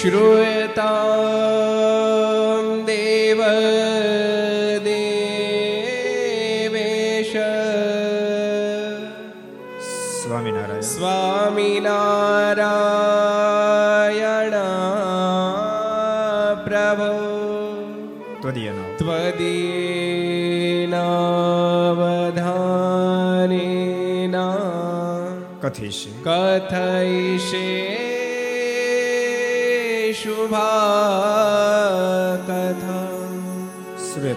श्रूयतां देव देवेश स्वामिनारायण स्वामिनारायण प्रभो त्वदीय त्वदीनावधानेन कथयिषे कथयिषे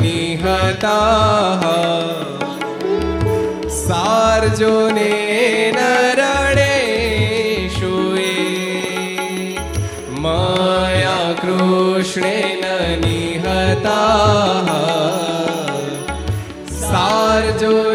નિહતા સાર્જુને નરણેશુએ શુએ મયા કૃષ્ણેન નિહતા સાર્જુને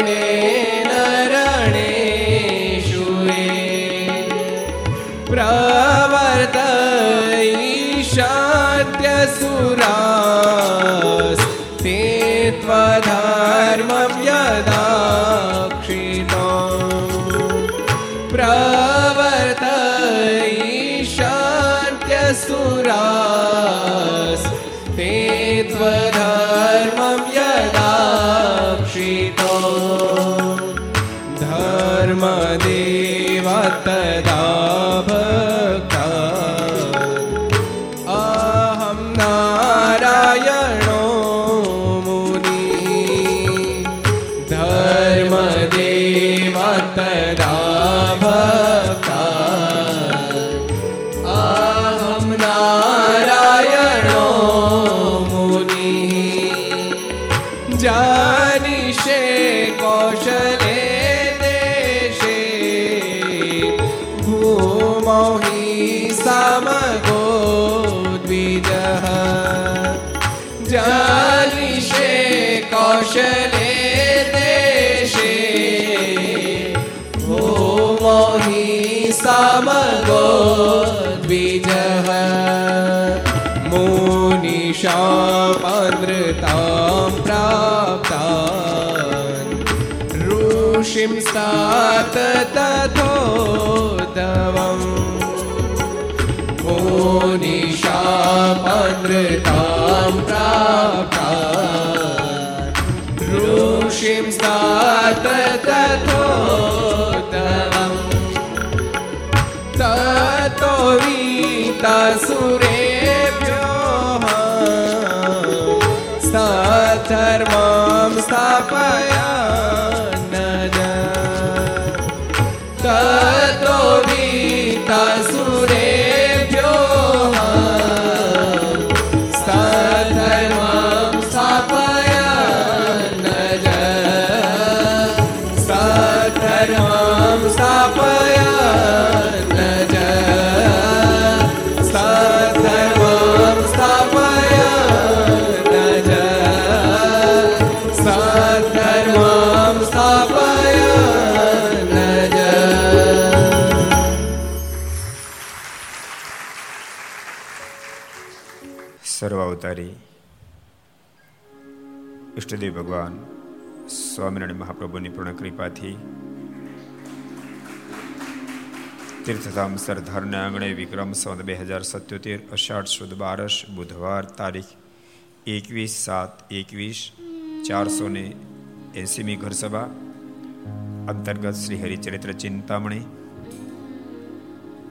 मुनिशापानृतां प्राप्तान् ऋषिं सात तथोद्धवम् मुनिशापानृतां प्राप्तान् ऋषिं सात तथोद्धवम् ततो वीतासुरेभ्योः સર્વાવતારી ઈષ્ટદેવ ભગવાન સ્વામિનારાયણ મહાપ્રભુની પૂર્ણ કૃપાથી તીર્થધામ સરદારના આંગણે વિક્રમ સંવત બે હજાર સત્યોતેર અષાઢ સુદ બારસ બુધવાર તારીખ એકવીસ સાત એકવીસ ચારસો ને એંસીમી ઘર સભા અંતર્ગત Shri Haricharitra Chintamani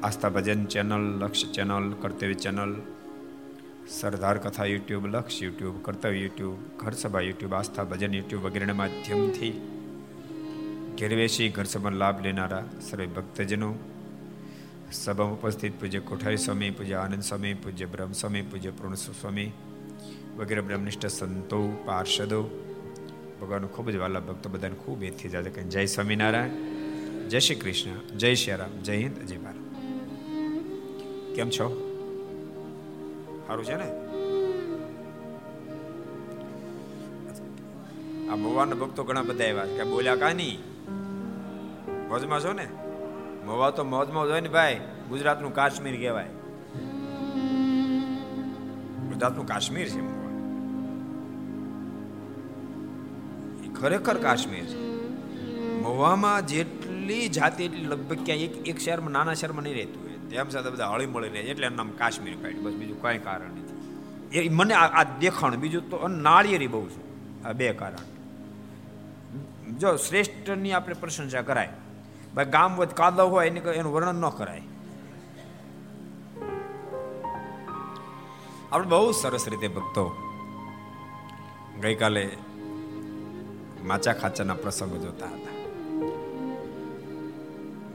Aastha Bhajan channel Lakshya channel Kartavya channel Sardar Katha YouTube, લક્ષ યુટ્યુબ, કર્તવ્ય યુટ્યુબ ઘર સભા યુટ્યુબ, આસ્થા ભજન યુટ્યુબ વગેરેના માધ્યમથી ઘેરવેશી ઘર સભાનો લાભ લેનારા સર્વે ભક્તજનો સભામાં ઉપસ્થિત પૂજ્ય કોઠારી સ્વામી, પૂજ્ય આનંદ સ્વામી, પૂજ્ય બ્રહ્મ સ્વામી, પૂજ્ય પૂર્ણ સ્વામી વગેરે બ્રહ્મનિષ્ઠ સંતો, પાર્ષદો ભગવાન ખૂબ જ વાલા ભક્તો બધાને ખૂબ એથી જાજે કે જય સ્વામિનારાયણ, જય શ્રી કૃષ્ણ, જય શ્રી રામ, જય હિન્દ, જય ભારત. કેમ છો? સારું છે ને? આ મવાના ભક્તો ઘણા બધા છે. કે બોલ્યા કા નહીં મોજમાં છો ને? મવા તો મોજમાં હોય ને ભાઈ. ગુજરાતનું કાશ્મીર કહેવાય. ગુજરાતનું કાશ્મીર છે એ ખરેખર કાશ્મીર છે. મવામાં જેટલી જાતિ એટલી લગભગ ક્યાંય એક એક શહેરમાં, નાના શહેરમાં નહીં રહેતું. તેમ સાથે બધા હળી મળીને એટલે એનું નામ કાશ્મીર પાડ્યું બસ બીજું કાંઈ કારણ નથી. એ મને આ દેખાણ બીજું તો નાળિયેરી બહુ છે. આ બે કારણ. જો શ્રેષ્ઠની આપણે પ્રશંસા કરાય. ભાઈ ગામ વધ કાદવ હોય એની એનું વર્ણન ન કરાય. આપણે બહુ સરસ રીતે ભક્તો ગઈકાલે માચા ખાચાના પ્રસંગો જોતા હતા.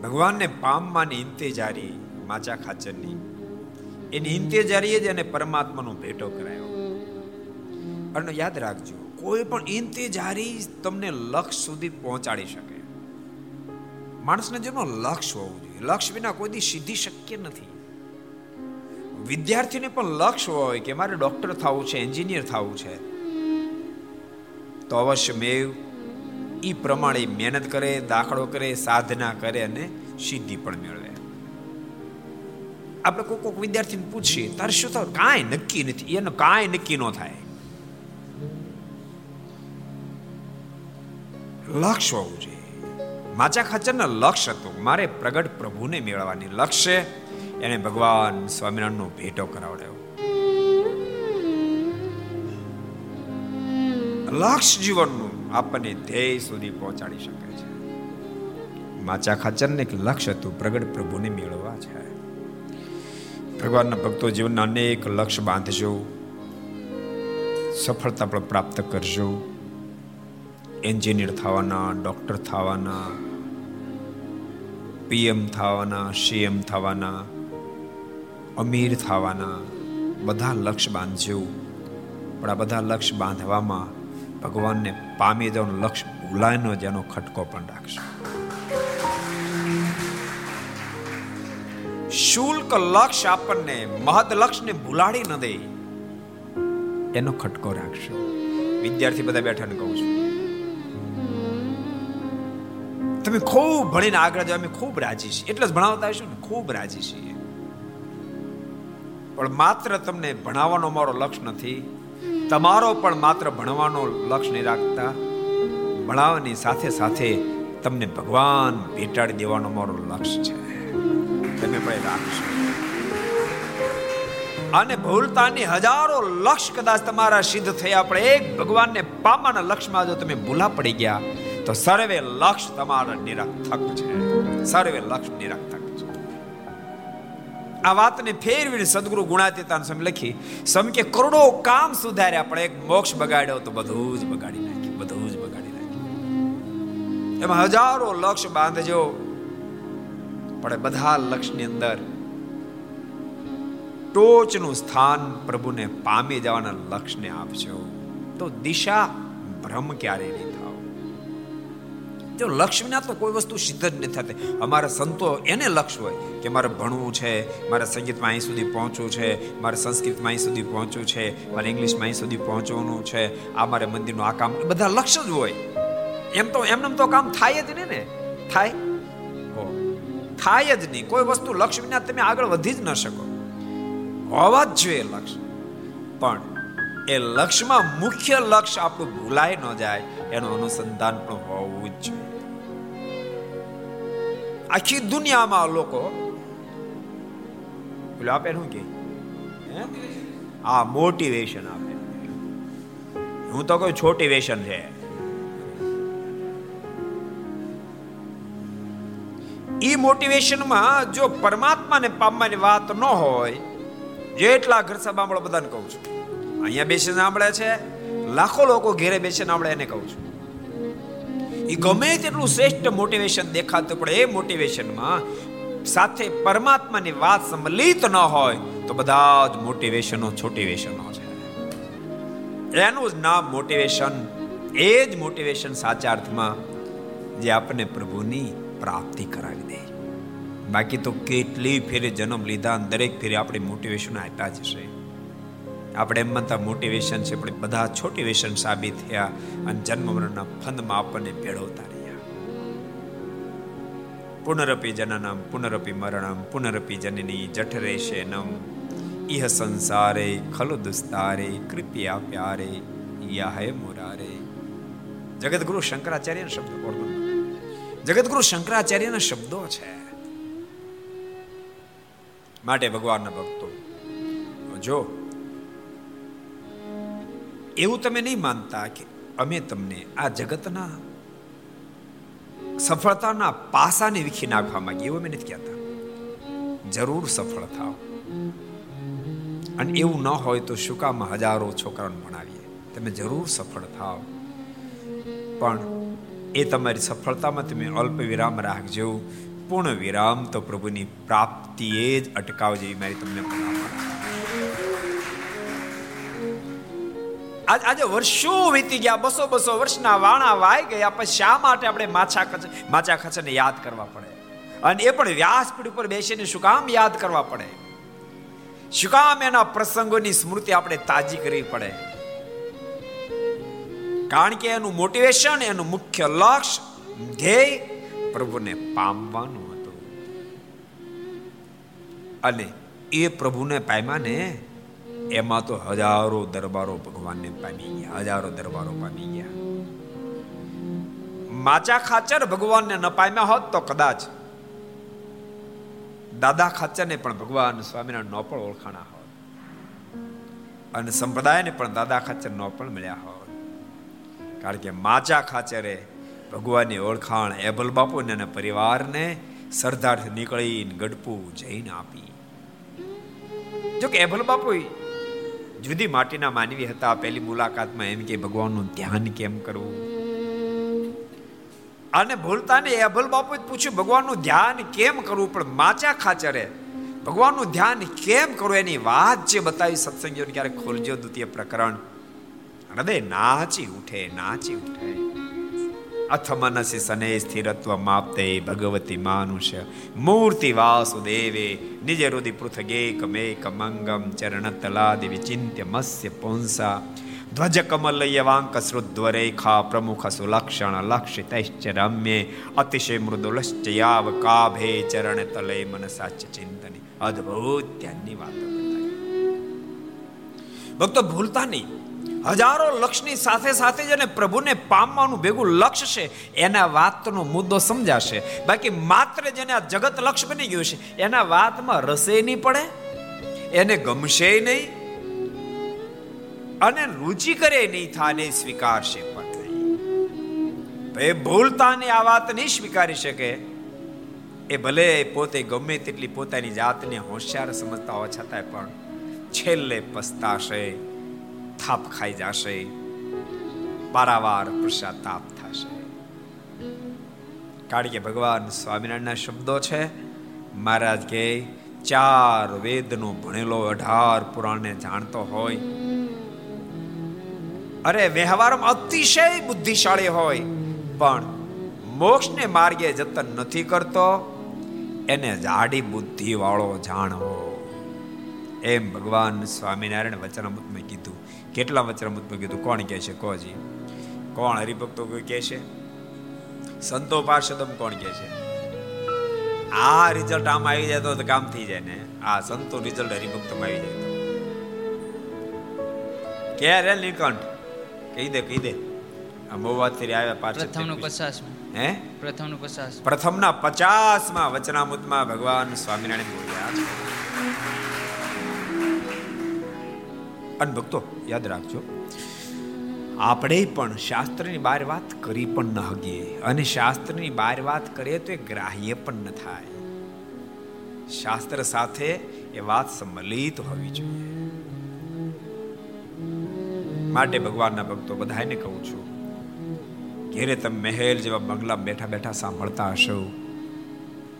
ભગવાનને પામવાની ઇંતેજારી માચા ખાચરની. એની ઇંતેજારીએ જ એને પરમાત્માનો ભેટો કરાયો. અને યાદ રાખજો, કોઈ પણ ઇંતજારી તમને લક્ષ સુધી પહોંચાડી શકે. માણસને જેનો લક્ષ હોવું જોઈએ. લક્ષ વિના કોઈ દી સિદ્ધિ શક્ય નથી. વિદ્યાર્થીને પણ લક્ષ હોય કે મારે ડોક્ટર થવું છે, એન્જિનિયર થવું છે, તો અવશ્ય મેવ એ પ્રમાણે મહેનત કરે, દાખલો કરે, સાધના કરે અને સિદ્ધિ પણ મેળવે. આપણે કોઈ કોઈક વિદ્યાર્થીને પૂછીએ, તારે શું થાય? કાંઈ નક્કી નથી. એનું કાંઈ નક્કી ન થાય. લક્ષ હોવું જોઈએ. માચા ખાચરના લક્ષ્ય હતું. મારે પ્રગટ પ્રભુને મેળવવાની લક્ષ્ય એને ભગવાન સ્વામિનારાયણનો ભેટો કરાવડાયો. લક્ષ જીવનનું આપણને ધ્યેય સુધી પહોંચાડી શકે છે. માચા ખાચરને એક લક્ષ્ય હતું, પ્રગટ પ્રભુને મેળવવા છે. ભગવાનના ભક્તો જીવનના અનેક લક્ષ્ય બાંધજો, સફળતા પણ પ્રાપ્ત કરજો. એન્જિનિયર થવાના, ડોક્ટર થવાના, પીએમ થવાના, સીએમ થવાના, અમીર થવાના, બધા લક્ષ્ય બાંધજો. પણ આ બધા લક્ષ્ય બાંધવામાં ભગવાનને પામી જવાનું લક્ષ્ય ભૂલાય ન, જેનો ખટકો પણ રાખશે. શુલ્ક લક્ષ્ય આપણને, મહદ લક્ષને ભૂલાડી ન દે. એનો ખટકો રાખશો. વિદ્યાર્થી બધા બેઠા કહું છું. તમે ખૂબ ભણીને આગળ જાવ અમે ખૂબ રાજી છીએ. એટલે જ ભણાવતા હશો ને, ખૂબ રાજી છીએ. પણ માત્ર તમને ભણાવવાનો મારો લક્ષ્ય નથી, તમારો પણ માત્ર ભણવાનો લક્ષ્ય નહીં રાખતા. ભણાવવાની સાથે સાથે તમને ભગવાન ભેટાડી દેવાનો મારો લક્ષ્ય છે. તમે પણ રાખશો. અને ભૂલતાની હજારો લક્ષ્ય કદાચ તમારા સિદ્ધ થયા, પણ એક ભગવાનને પામાના લક્ષમાં જો તમે ભૂલા પડી ગયા, તો સર્વે લક્ષ તમારા નિરર્થક છે. સર્વે લક્ષ નિરર્થક આ વાતને ફેરવીને સદગુરુ ગુણાતીતાન સમ લખી સમ કે કરોડો કામ સુધાર્યા, પણ એક મોક્ષ બગાડ્યો તો બધું જ બગાડી નાખ્યું, બધું જ બગાડી નાખ્યું. એમાં હજારો લક્ષ્ય બાંધજો. પણ બધા લક્ષ્યની અંદર ટોચનું સ્થાન પ્રભુને પામી જવાના લક્ષ્યને આપજો. તો દિશા ભ્રમ ક્યારે નહીં થાવ. જો લક્ષ્ય વિના તો કોઈ વસ્તુ સિદ્ધ જ નથી થતી. અમારા સંતો એને લક્ષ્ય હોય કે મારે ભણવું છે, મારે સંગીતમાં અહીં સુધી પહોંચવું છે, મારે સંસ્કૃતમાં અહીં સુધી પહોંચવું છે, મારે ઇંગ્લિશમાં અહીં સુધી પહોંચવાનું છે, આ મારે મંદિરનું આ કામ બધા લક્ષ્ય જ હોય. એમ તો એમને તો કામ થાય જ નહીં ને. થાય. થાય જ નહીં. કોઈ વસ્તુ લક્ષ્ય વિના તમે આગળ વધી જ ન શકો. હોવા જ જોઈએ લક્ષ્ય. પણ એ લક્ષ્યમાં મુખ્ય લક્ષ્ય આપણું ભૂલાય ન જાય, એનું અનુસંધાન પણ હોવું જ જોઈએ. આખી દુનિયામાં લોકો પેલું આપે શું કે? આ મોટિવેશન આપે. હું તો કોઈ છોટી વેશન છે. ઈ મોટિવેશનમાં જો પરમાત્માને પામવાની વાત ન હોય, જેટલા ઘર સાંભળો બધાને કહું છું. અહીંયા બેસીને સાંભળે છે, લાખો લોકો ઘેરે બેસીને સાંભળે એને કહું છું. એ ગમે તેટલું શ્રેષ્ઠ મોટિવેશન દેખાતું પણ એ મોટિવેશનમાં સાથે પરમાત્માની વાત સંમલિત ન હોય, તો બધા જ મોટિવેશનો છોટિવેશનો છે. એનું જ નામ મોટિવેશન એ જ મોટિવેશન સાચા અર્થમાં જે આપણને પ્રભુની પ્રાપ્તિ કરાવી દે. બાકી તો કેટલી ફેરે જન્મ લીધા દરેક ફેરે આપણે મોટિવેશન આપ્યા જ છે. આપણે એમ માનતા મોટિવેશન છે, પણ બધા છોટિવેશન સાબિત થયા અને જન્મ મરણના ફંદમાં આપણને ભેળવતા રહ્યા. પુનરપી જનનમ, પુનરપી મરણમ, પુનરપી જનની જઠરે શેનમ ઇહ સંસારે ખલુ દુસ્તારે, કૃપયા પ્યારે યા મુરારે. જગદગુરુ શંકરાચાર્યના શબ્દ પોરબંદર જગતગુરુ શંકરાચાર્યના શબ્દો છે. માટે ભગવાનના ભક્તો, જો એવું તમે નહીં માનતા કે અમે તમને આ જગતના સફળતાના પાસાને વિખી નાખવા માંગીએ એવું અમે નથી કહેતા. જરૂર સફળ થાવ અને એવું ન હોય તો શું કામ હજારો છોકરાઓને ભણાવીએ. તમે જરૂર સફળ થાવ પણ એ તમારી સફળતામાં તમે અલ્પ વિરામ રાખજો. પૂર્ણ વિરામ તો પ્રભુની પ્રાપ્તિએ જ અટકાવજે એ મારી તમને આજ વર્ષો વીતી ગયા, બસો બસો વર્ષના વાણા વાઈ ગયા પછી શા માટે આપણે માછા ખચ માછા ખચરને યાદ કરવા પડે? અને એ પણ વ્યાસપીઠ ઉપર બેસીને શું કામ યાદ કરવા પડે? શું કામ એના પ્રસંગોની સ્મૃતિ આપણે તાજી કરવી પડે? કારણ કે એનું મોટિવેશન એનું મુખ્ય લક્ષ્ય, ધ્યેય પ્રભુને પામવાનું હતું. અને એ પ્રભુને પામ્યા ને એમાં તો હજારો દરબારો ભગવાનને પામી ગયા, હજારો દરબારો પામી ગયા. માચા ખાચર ભગવાનને ન પામ્યા હોત તો કદાચ દાદા ખાચરને પણ ભગવાન સ્વામિનારાયણ નો પણ ઓળખાણા હોત. અને સંપ્રદાયને પણ દાદા ખાચર નો પણ મળ્યા હોત. કારણ કે માચા ખાચરે ભગવાનની ઓળખાણ એબલ બાપુને અને પરિવારને સરદારથી નીકળીને ગડપું જઈને આપી. જો કે બાપુ જુદી માટીના માનવી હતા, પહેલી મુલાકાતમાં એમ કે, ભગવાનનું ધ્યાન કેમ કરવું? અને ભૂલતા ને એબલ બાપુએ પૂછ્યું, ભગવાનનું ધ્યાન કેમ કરવું? પણ માચા ખાચરે ભગવાનનું ધ્યાન કેમ કરવું એની વાત જે બતાવી સત્સંગીઓને ક્યારેક ખોલજો દ્વિતીય પ્રકરણ. હૃદય નાચી ઉઠે નાચી ઉઠે અથમનસી સને સ્થિરત્વ માપતે ભગવતી માનુષ મૂર્તિ વાસુદેવે નિજ રુદિ પૃથગે કમે કમંગમ ચરણ દેવી ચિંત્ય મસ્ય પુંસા ધ્વજ કમલ યવાંક શ્રુદ્વરેખા પ્રમુખ સુલક્ષણ લક્ષિતૈશ્ચ રમ્ય અતિશય મૃદુલશ્ચ યાવ કાભે ચરણ તલે મનસાચ ચિંતની અદ્ભુત ત્યાંની વાતો ભક્તો ભૂલતા નહીં હજારો લક્ષની સાથે સાથે જ પ્રભુને પામવાનું ભેગું લક્ષ છે, એના વાતનો મુદ્દો સમજાશે. બાકી માત્ર જેને આ જગત લક્ષ્ય બની ગયું છે, એના વાતમાં રસે નહીં પડે, એને ગમશે નહીં, અને રુચિ કરે નહીં, થાને સ્વીકારશે પણ નહીં. એ ભૂલતાને આ વાત નહીં સ્વીકારી શકે. એ ભલે પોતે ગમે તેટલી પોતાની જાતને હોશિયાર સમજતા હોવા છતાંય પણ છેલ્લે પસ્તાશે. થાપ ખાઈ જશે પારાવાર પશ્ચાતાપ થશે. કારણ કે ભગવાન સ્વામિનારાયણના શબ્દો છે, મહારાજ કે ચાર વેદનો ભણેલો અઢાર પુરાણને જાણતો હોય. અરે, વ્યવહારમાં અતિશય બુદ્ધિશાળી હોય, પણ મોક્ષને માર્ગે જતન નથી કરતો, એને જાડી બુદ્ધિ વાળો જાણવો. એમ ભગવાન સ્વામિનારાયણ વચનામૃતમાં કીધું. કેટલા વચનામૃતમાં કીધું? કોણ કહે છે? કોજી કોણ હરિભક્તો કોઈ કહે છે? સંતો પાર્ષદમ કોણ કહે છે? આ રિઝલ્ટ આમ આવી જાય તો કામ થઈ જાય ને. આ સંતો રિઝલ્ટ હરિભક્તમાં આવી જાય કે રે નીલકંઠ? કહી દે કહી દે. આ બહુ વાત કરી આવ્યા પાછળ પ્રથમનું પચાસ હે? પ્રથમનું પચાસ પ્રથમના પચાસમાં વચનામૃતમાં ભગવાન સ્વામિનારાયણ બોલ્યા છે. અને ભક્તો યાદ રાખજો. આપણે પણ શાસ્ત્રની બહાર વાત કરી પણ ન હગીએ અને શાસ્ત્રની બહાર વાત કરીએ તો એ ગ્રાહ્ય પણ ન થાય. શાસ્ત્ર સાથે એ વાત સંમલિત હોવી જોઈએ. માટે ભગવાનના ભક્તો બધાને કહું છું, ઘેરે તમે મહેલ જેવા બંગલા બેઠા બેઠા સાંભળતા હશો.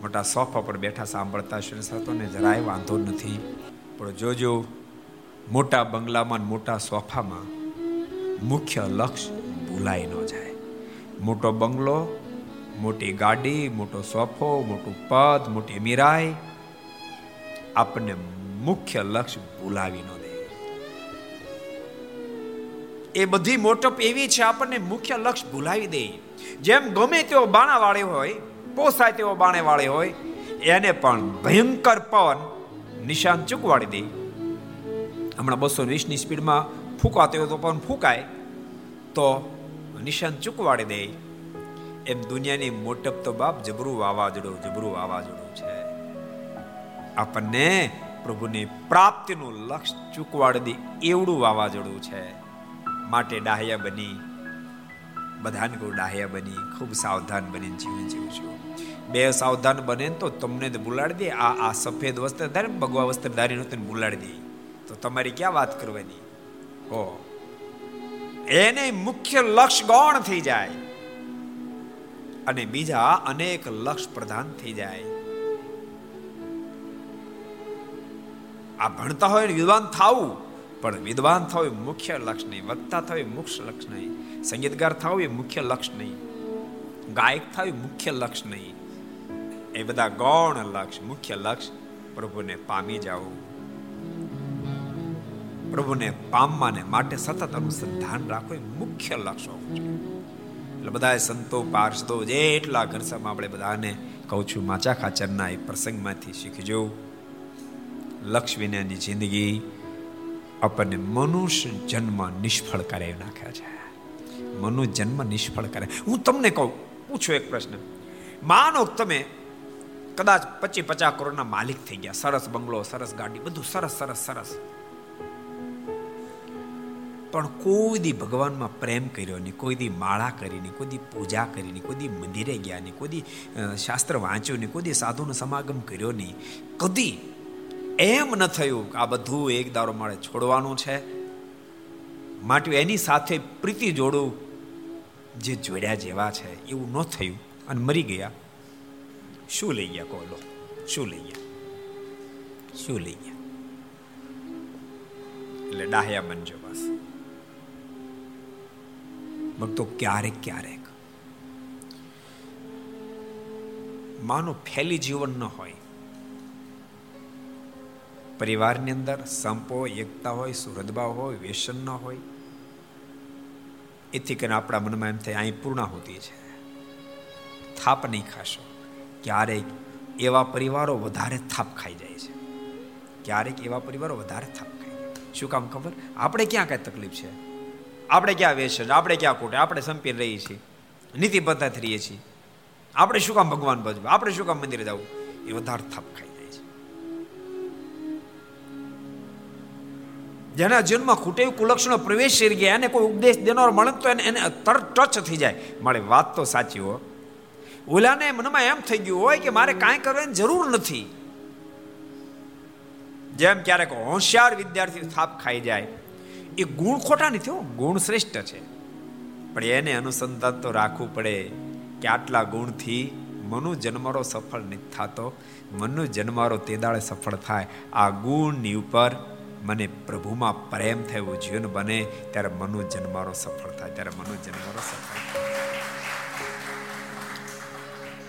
મોટા સોફા પર બેઠા સાંભળતા હશો. સતોને જરાય વાંધો નથી. પણ જોજો મોટા બંગલામાં મોટા સોફામાં મુખ્ય લક્ષ્ય ભૂલાઈ ન જાય. મોટો બંગલો, મોટી ગાડી, મોટો સોફો, મોટું પદ, મોટી મીરાય આપણને મુખ્ય લક્ષ્ય ભૂલાવી ન દે. એ બધી મોટપ એવી છે આપણને મુખ્ય લક્ષ્ય ભૂલાવી દે. જેમ ગમે તેવો બાણા વાળે હોય, પોસાય તેવો બાણે વાળે હોય, એને પણ ભયંકર પવન નિશાન ચૂકવાડી દે. હમણાં બસો વીસની સ્પીડમાં ફૂંકાતો હોય તો પણ ફૂંકાય, તો નિશાન ચૂકવાડી દે. એમ દુનિયાની મોટપ તો બાપ જબરું વાવાઝોડું જબરું વાવાઝોડું છે. આપણને પ્રભુની પ્રાપ્તિનું લક્ષ્ય ચૂકવાડી દે એવડું વાવાઝોડું છે. માટે ડાહ્યા બની બધાને કહું ડાહ્યા બની, ખૂબ સાવધાન બની જીવન જીવું છું. બે સાવધાન બને તો તમને બોલાડી દે. આ આ સફેદ વસ્ત્ર ધારે ભગવા વસ્ત્ર ધારીને તને બોલાડી દે. તો તમારી ક્યાં વાત કરવાની? હો. એને મુખ્ય લક્ષ્ય ગૌણ થઈ જાય. અને બીજા અનેક લક્ષ્ય પ્રધાન થઈ જાય. આ ભણતા હોય વિદ્વાન થાવું, પણ વિદ્વાન થવું એ મુખ્ય લક્ષ નહીં. વક્તા થવું એ મુખ્ય લક્ષ નહીં. સંગીતગાર થવું એ મુખ્ય લક્ષ નહીં. ગાયક થવું મુખ્ય લક્ષ નહીં. એ બધા ગૌણ લક્ષ, મુખ્ય લક્ષ પ્રભુને પામી જવું પ્રભુને પામવાને માટે સતત અનુસંધાન રાખવું એ મુખ્ય લક્ષ્ય હોવું જોઈએ. એટલે બધા સંતો પાર્ષદો જેટલા ઘર આપણે બધાને કહું છું, માચા ખાચરના એ પ્રસંગમાંથી શીખજો. લક્ષ્મીની જિંદગી આપણને મનુષ્ય જન્મ નિષ્ફળ કરાવી નાખ્યા છે. મનુષ્ય જન્મ નિષ્ફળ કરે. હું તમને કહું, પૂછો એક પ્રશ્ન. માનો તમે કદાચ પચીસ પચાસ કરોડના માલિક થઈ ગયા, સરસ બંગલો, સરસ ગાડી, બધું સરસ સરસ સરસ. પણ કોઈ દી ભગવાનમાં પ્રેમ કર્યો નહીં, કોઈ દી માળા કરી નહીં, કોઈ દી પૂજા કરી નહીં, કોઈ દી મંદિરે ગયા નહીં, કોઈ દી શાસ્ત્ર વાંચ્યું નહીં, કોઈ દી સાધુનો સમાગમ કર્યો નહીં. કદી એમ ન થયું કે આ બધું એક દારો મારે છોડવાનું છે. માટે એની સાથે પ્રીતિ જોડું જે જોડ્યા જેવા છે, એવું ન થયું. અને મરી ગયા. શું લઈ ગયા કોલો શું લઈ ગયા? શું લઈ ગયા? એટલે ડાહ્યા બનજો બસ. ભક્તો ક્યારેક ક્યારેક માનો ફેલી જીવન ન હોય પરિવારની અંદર સંપો એકતા હોય સુહૃદભાવ હોય વ્યસન ન હોય એથી કરીને આપણા મનમાં એમ થાય અહીં પૂર્ણાહુતિ છે થાપ નહીં ખાશો ક્યારેક એવા પરિવારો વધારે થાપ ખાઈ જાય છે ક્યારેક એવા પરિવારો વધારે થાપ ખાઈ શું કામ ખબર આપણે ક્યાં કઈ તકલીફ છે આપણે ક્યાં વ્યસન આપણે ક્યાં ખોટે? આપણે સંપીર રહીએ છીએ. નીતિ પદ્ધતિ રહીએ છીએ. આપણે શું કામ ભગવાન ભજવું આપણે શું કામ મંદિરે જવું? એ વધારે થાપ ખાઈ જાય છે. જેના જીવનમાં ખૂટે કુલક્ષણો પ્રવેશ કરી ગયા, એને કોઈ ઉપદેશ દેનાર મળે તો એને એને તરત ટચ થઈ જાય. મારી વાત તો સાચી હો. ઓલાને મનમાં એમ થઈ ગયું હોય કે મારે કાંઈ કરવાની જરૂર નથી. જેમ ક્યારેક હોશિયાર વિદ્યાર્થી થાપ ખાઈ જાય. એ ગુણ ખોટા નથી હો, ગુણ શ્રેષ્ઠ છે. પણ એને અનુસંધાન તો રાખવું પડે કે આટલા ગુણથી મનુ જન્મારો સફળ નથી થતો, મનુ જન્મારો તે દાડે સફળ થાય. આ ગુણની ઉપર મને પ્રભુમાં પ્રેમ થયો, જીવન બને ત્યારે મનુ જન્મારો સફળ થાય, ત્યારે મનુ જન્મારો સફળ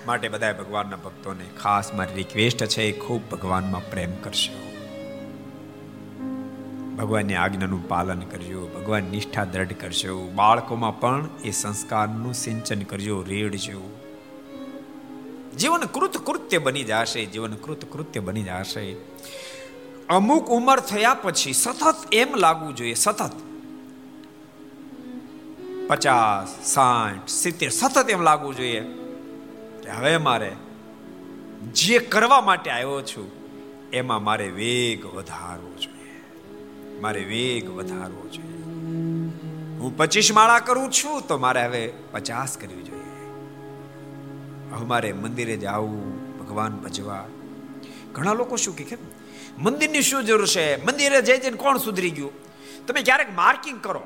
માટે બધા ભગવાનના ભક્તોને ખાસ મારી રિક્વેસ્ટ છે, ખૂબ ભગવાનમાં પ્રેમ કરશો. ભગવાનની આજ્ઞાનું પાલન કરજો, ભગવાન નિષ્ઠા દ્રઢ કરજો, બાળકોમાં પણ એ સંસ્કારનું સિંચન કરજો, રેડજો. જીવન કૃત કૃત્ય બની જશે, જીવન કૃત કૃત્ય બની જશે. અમુક ઉંમર થયા પછી સતત એમ લાગવું જોઈએ, સતત. પચાસ, સાઠ, સિત્તેર, સતત એમ લાગવું જોઈએ. હવે મારે જે કરવા માટે આવ્યો છું, એમાં મારે વેગ વધારવો જોઈએ. મારે વેગ વધારવો જોઈએ. હું પચીસ માળા કરું છું તો મારે હવે પચાસ કરવી જોઈએ. હવે મારે મંદિરે જવું ભગવાન ભજવા. ઘણા લોકો શું કે મંદિરની શું જરૂર છે? મંદિરે જઈ જઈને કોણ સુધરી ગયું? તમે ક્યારેક માર્કિંગ કરો.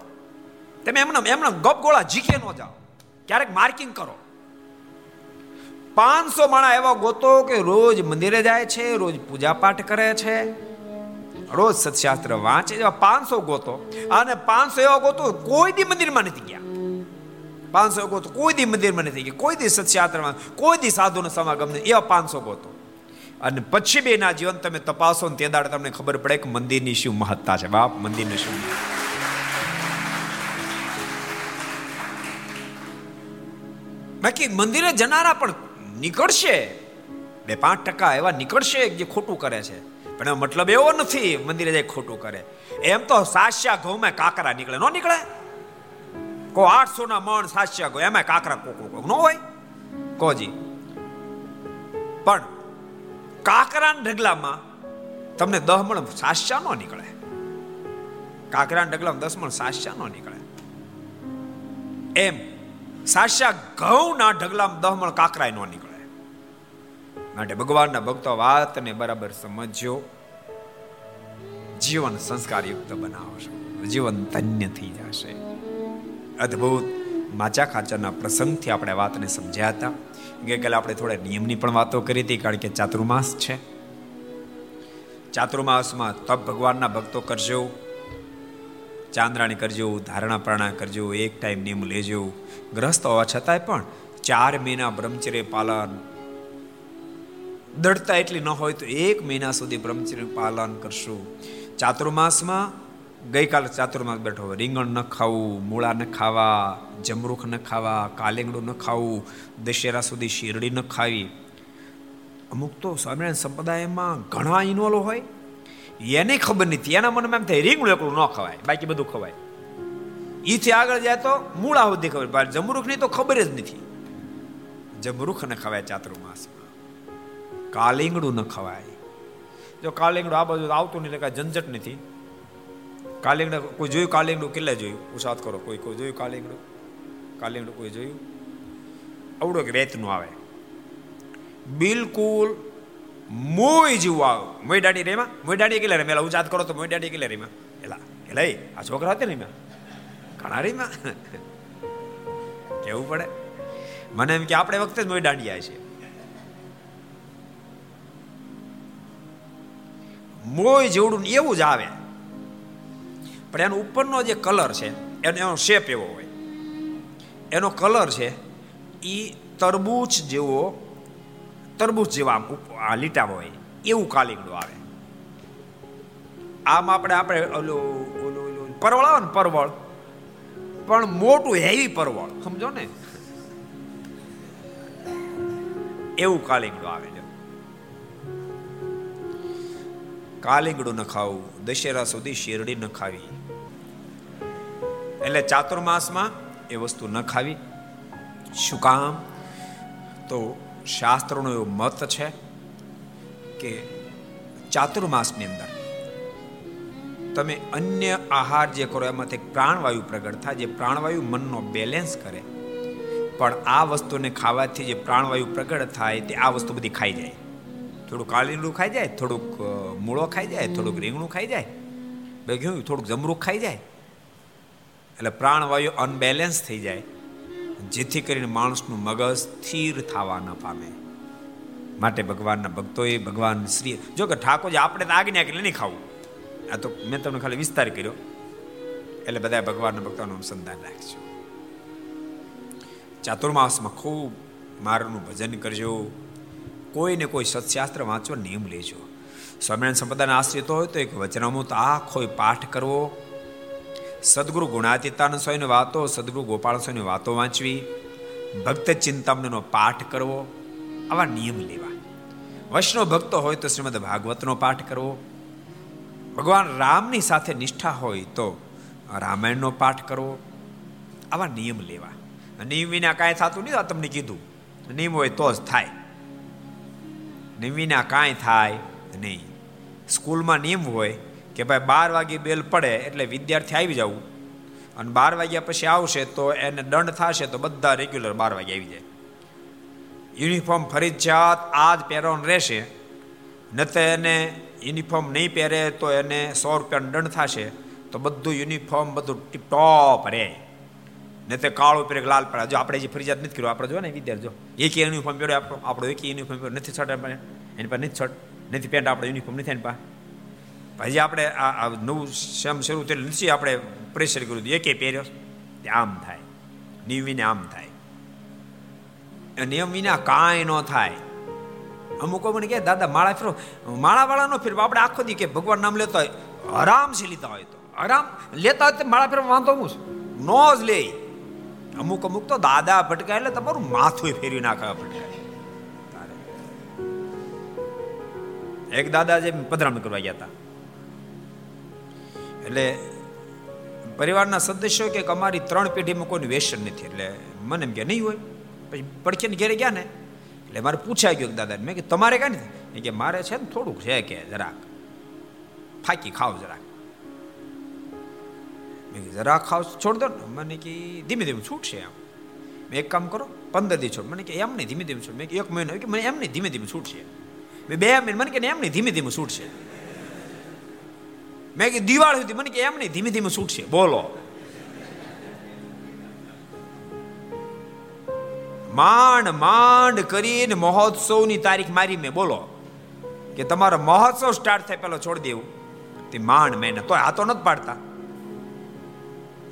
તમે એમને એમને ગપગોળા જીકે ન જાઓ. ક્યારેક માર્કિંગ કરો. પાંચસો માણા એવા ગોતો કે રોજ મંદિરે જાય છે, રોજ પૂજા પાઠ કરે છે. રોજ સત્શાસ્ત્ર વાંચે એવા પાંચસો ગોતો અને પાંચસો એવા ગોતો કોઈ દી મંદિરમાં નથી ગયા. પાંચસો ગોતો કોઈ દી મંદિરમાં નથી ગયા. કોઈ દી સત્શાસ્ત્રમાં કોઈ દી સાધુનો સમાગમ એવા પાંચસો ગોતો. અને પછી બેના જીવન તમે તપાસો ને તે દાડે તમને ખબર પડે કે મંદિરની શું મહત્તા છે. બાપ, મંદિરની શું બાકી મંદિરે જનારા પણ નીકળશે. બે પાંચ ટકા એવા નીકળશે જે ખોટું કરે છે. પણ એનો મતલબ એવો નથી, મંદિરે જાય ખોટું કરે. એમ તો સાસ્યા ઘઉંમાં કાકરા નીકળે, ન નીકળે? કો આઠસો ના મણ સાસ્યા ઘઉં એમાં કાકરા કોકો કોક ન હોય? કોજી? પણ કાકરા ઢગલામાં તમને દહ મણ સાસ્યા નો નીકળે. કાકરા ઢગલામાં દસ મણ સાસ્યા નો નીકળે. એમ સાસ્યા ઘઉંના ઢગલામાં દહ મણ કાકરાય નો નીકળે. માટે ભગવાનના ભક્તો વાતને બરાબર સમજ્યો જીવન સંસ્કારયુક્ત બનાવશો જીવન ધન્ય થઈ જશે. અદ્ભુત. માચા ખાચાના પ્રસંગથી આપણે વાતને સમજ્યા હતા. ગઈકાલે આપણે થોડા નિયમની પણ વાતો કરી હતી, કારણ કે ચાતુર્માસ છે. ચાતુર્માસમાં તપ ભગવાનના ભક્તો કરજો. ચાંદ્રાણી કરજો, ધારણા પ્રાણા કરજો, એક ટાઈમ નિયમ લેજો. ગ્રસ્ત હોવા છતાંય પણ ચાર મહિના બ્રહ્મચર્ય પાલન દડતા એટલી ન હોય તો એક મહિના સુધી બ્રહ્મચર્યનું પાલન કરશું. ચાતુર્માસમાં ગઈકાલે ચાતુર્માસ બેઠો રીંગણ ન ખાવું, મૂળા ન ખાવા, જમરૂખ ન ખાવા, કાલિંગડું ન ખાવું, દશેરા સુધી શીરડી ન ખાવી. અમુક તો સ્વામિનારાયણ સંપ્રદાયમાં ઘણા ઇન્વોલ્વ હોય. એને ખબર નથી. એના મનમાં એમ થાય, રીંગણું એકલું ન ખવાય, બાકી બધું ખવાય. ઈથી આગળ જાય તો મૂળા સુધી ખબર જમરૂખની તો ખબર જ નથી. જમરૂખ ન ખવાય ચાતુર્માસમાં કાલિંગડું ન ખવાય. જો કાલિંગડું આ બાજુ આવતું નહીં કાંઈ ઝંઝટ નથી. કાલિંગડા કોઈ જોયું કાલિંગડું? કેટલા જોયું? ઉસાદ કરો, કોઈ કોઈ જોયું કાલિંગડું? કાલિંગડું કોઈ જોયું? અવડો કે વેતનું આવે. બિલકુલ મોય જેવું આવે. મોય દાડી રેમાં? મોય દાડી કેટલા રેમેલા ઉચાદ કરો તો મોય દાડી કેટલા રેમાં? એલા એલા આ છોકરા હતા ને એમાં ઘણા રેમાં કેવું પડે? મને એમ કે આપણે વખતે જ મોય દાંડિયા છે. મોય જેવડું એવું જ આવે. પણ એનો ઉપરનો જે કલર છે, એનો એનો શેપ એવો હોય. એનો કલર છે એ તરબૂચ જેવો, તરબૂચ જેવા આ લીટા હોય, એવું કાલિંગડું આવે. આમ આપણે આપણે ઓલું ઓલું પરવળ આવે ને પરવળ, પણ મોટું હેવી પરવળ, સમજો ને? એવું કાલિંગડું આવે. કાલિંગડું ન ખાવું, દશેરા સુધી શેરડી ન ખાવી. એટલે ચાતુર્માસમાં એ વસ્તુ ન ખાવી. શું કામ? તો શાસ્ત્રોનો એવો મત છે કે ચાતુર્માસની અંદર તમે અન્ય આહાર જે કરો એમાંથી પ્રાણવાયુ પ્રગટ થાય, જે પ્રાણવાયુ મનનો બેલેન્સ કરે. પણ આ વસ્તુને ખાવાથી જે પ્રાણવાયુ પ્રગટ થાય, તે આ વસ્તુ બધી ખાઈ જાય. થોડુંક કાળીનું ખાઈ જાય, થોડુંક મૂળો ખાઈ જાય, થોડુંક રીંગણું ખાઈ જાય. બે થોડુંક જમરૂખ ખાઈ જાય. એટલે પ્રાણવાયુ અનબેલેન્સ થઈ જાય. જેથી કરીને માણસનું મગજ સ્થિર થવા ન પામે. માટે ભગવાનના ભક્તોએ ભગવાન શ્રી જો કે ઠાકોરજી, આપણે તો આજ્ઞા કે નહીં ખાવું. આ તો મેં તમને ખાલી વિસ્તાર કર્યો. એટલે બધા ભગવાનના ભક્તોનું અનુસંધાન રાખજો ચાતુર્માસમાં ખૂબ મારનું ભજન કરજો. કોઈને કોઈ સત્શાસ્ત્ર વાંચવા નિયમ લેજો. સ્વામિનારાયણ સંપ્રદાયના આશ્રિત હોય તો એક વચનામૃત આખો પાઠ કરવો. સદગુરુ ગુણાતીતાન સ્વામીની વાતો, સદગુરુ ગોપાલ સ્વામીની વાતો વાંચવી. ભક્ત ચિંતામણીનો પાઠ કરવો. આવા નિયમ લેવા. વૈષ્ણવ ભક્તો હોય તો શ્રીમદ ભાગવતનો પાઠ કરવો. ભગવાન રામની સાથે નિષ્ઠા હોય તો રામાયણનો પાઠ કરવો. આવા નિયમ લેવા. નિયમ વિના કાંઈ થતું નહીં તમને કીધું. નિયમ હોય તો જ થાય. નિયમ વિના કાંઈ થાય નહીં. સ્કૂલમાં નિયમ હોય કે ભાઈ બાર વાગે બેલ પડે એટલે વિદ્યાર્થી આવી જવું અને બાર વાગ્યા પછી આવશે તો એને દંડ થશે તો બધા રેગ્યુલર બાર વાગે આવી જાય. યુનિફોર્મ ફરજિયાત આ જ પહેરવાનું રહેશે. ન તો એને યુનિફોર્મ નહીં પહેરે તો એને સો રૂપિયાનો દંડ થશે. તો બધું યુનિફોર્મ બધું ટીપટોપ રહે. ને તે કાળો પહેરે લાલ પડે જો આપણે જે ફરજિયાત નથી કર્યું આપણે જો ને વિદ્યાર્થી જો, એક યુનિફોર્મ પહેર્યો આપણો આપણો એક યુનિફોર્મ પહેર્યો. નથી છટ એની પાસે નથી છટ નથી પેન્ટ આપણે યુનિફોર્મ નથી, એની પાસે. પછી આપણે આ નવું સેમ શરૂ થયેલું નથી આપણે પ્રેશર કર્યું એકે પહેર્યો. આમ થાય. નિયમ વિને આમ થાય. નિયમ વિના કાંઈ ન થાય. અમુકો મને કે દાદા, માળા ફેરો. માળા નો ફેરવો. આપણે આખો દી કે ભગવાન નામ લેતા હોય, આરામથી લેતા હોય તો. આરામ, લેતા હોય તો માળા ફેરવા વાંધો હું નો જ લે. અમુક અમુક તો દાદા ભટકાય એટલે તમારું માથું ફેરવી નાખવા ભટકાય એક દાદા જે પધરામણ કરવા ગયા હતા. એટલે પરિવારના સદસ્યો કે અમારી ત્રણ પેઢીમાં કોઈનું વ્યસન નથી. એટલે મને એમ કે નહીં હોય. પછી પડખેને ઘેરે ગયા ને. એટલે મારે પૂછાઈ ગયું દાદા મેં કે તમારે કાંઈ નથી? કે મારે છે ને થોડુંક છે કે જરાક. ફાકી ખાવ જરાક. મેં જરા ખાવ, છોડ દો ને. મને કે, ધીમે ધીમે છૂટશે એમ. મેં એક કામ કરો, પંદર દી છોડ. મને કે, એમ નહીં, ધીમે ધીમે છોડ મેં એક મહિનો. કે, મને એમ નહીં, ધીમે ધીમે છૂટશે મેં બે મહિને, મને કે, એમ નહીં, ધીમે ધીમે છૂટશે મેં કે, દિવાળી સુધી. મને કે, એમ નહીં, ધીમે ધીમે છૂટશે બોલો. માંડ માંડ કરીને મહોત્સવની તારીખ મારી મેં, બોલો. કે તમારો મહોત્સવ સ્ટાર્ટ થાય, પેલો છોડી દેવું. તે માંડ મેં તો આ તો નથી પાડતા.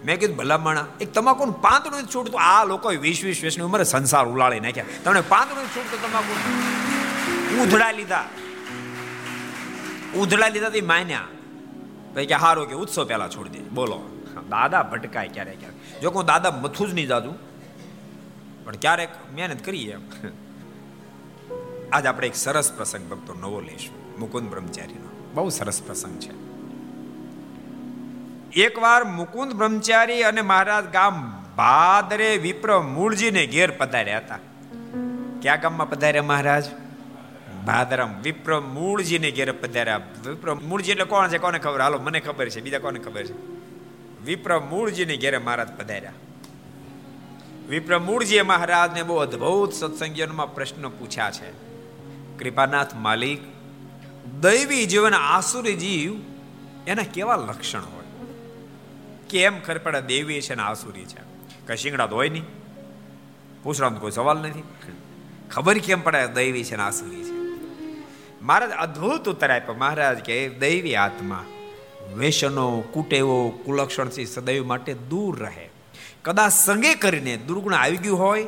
મેં કીધું, ભલામણા, એક તમાકુનું પાંદડું છૂટતું. આ લોકો વીસ વીસ વીસની ઉંમરે સંસાર ઉલાળી નાખ્યા. તમને પાંદડું છૂટતું તમાકુ ઉધડા લીધા. ઉધડા લીધા તે માન્યા. ભાઈ કે હારો કે ઉત્સવ પહેલા છોડી દે. બોલો. દાદા ભટકાય ક્યારેક ક્યારેક. જો હું દાદા મથું જ નહીં જાતું પણ ક્યારેક મહેનત કરીએ એમ. આજ આપણે એક સરસ પ્રસંગ ભક્તો નવો લઈશું. મુકુંદ બ્રહ્મચારીનો. બહુ સરસ પ્રસંગ છે. એકવાર મુકુંદ બ્રહ્મચારી અને મહારાજ ગામ ભાદરે વિપ્ર મૂળજીને ઘેર પધાર્યા હતા. ક્યાં ગામમાં પધાર્યા મહારાજ? ભાદરમ વિપ્ર મૂળજીને ઘેર પધાર્યા. વિપ્ર મૂળજી એટલે કોણ છે? કોને ખબર? હાલો, મને ખબર છે. બીજા કોને ખબર છે? વિપ્ર મૂળજીને ઘેરે મહારાજ પધાર્યા. વિપ્ર મૂળજીએ મહારાજને બહુ અદ્ભુત સત્સંગીઓમાં પ્રશ્ન પૂછ્યા છે. કૃપાનાથ માલિક, દૈવી જીવન આસુરી જીવ, એના કેવા લક્ષણ હોય કેમ ખબર પડે દેવી છે ને આસુરી છે? કઈ શિંગડા તો હોય નહીં. પૂછવાનો કોઈ સવાલ નથી. ખબર કેમ પડે દૈવી છે ને આસુરી છે? મહારાજ, અદ્ભુત ઉત્તર આપ્યો. મહારાજ કે, દૈવી આત્મા વેશનો, કુટેવો, કુલક્ષણથી સદૈવ માટે દૂર રહે. કદાચ સંગે કરીને દુર્ગુણ આવી ગયું હોય,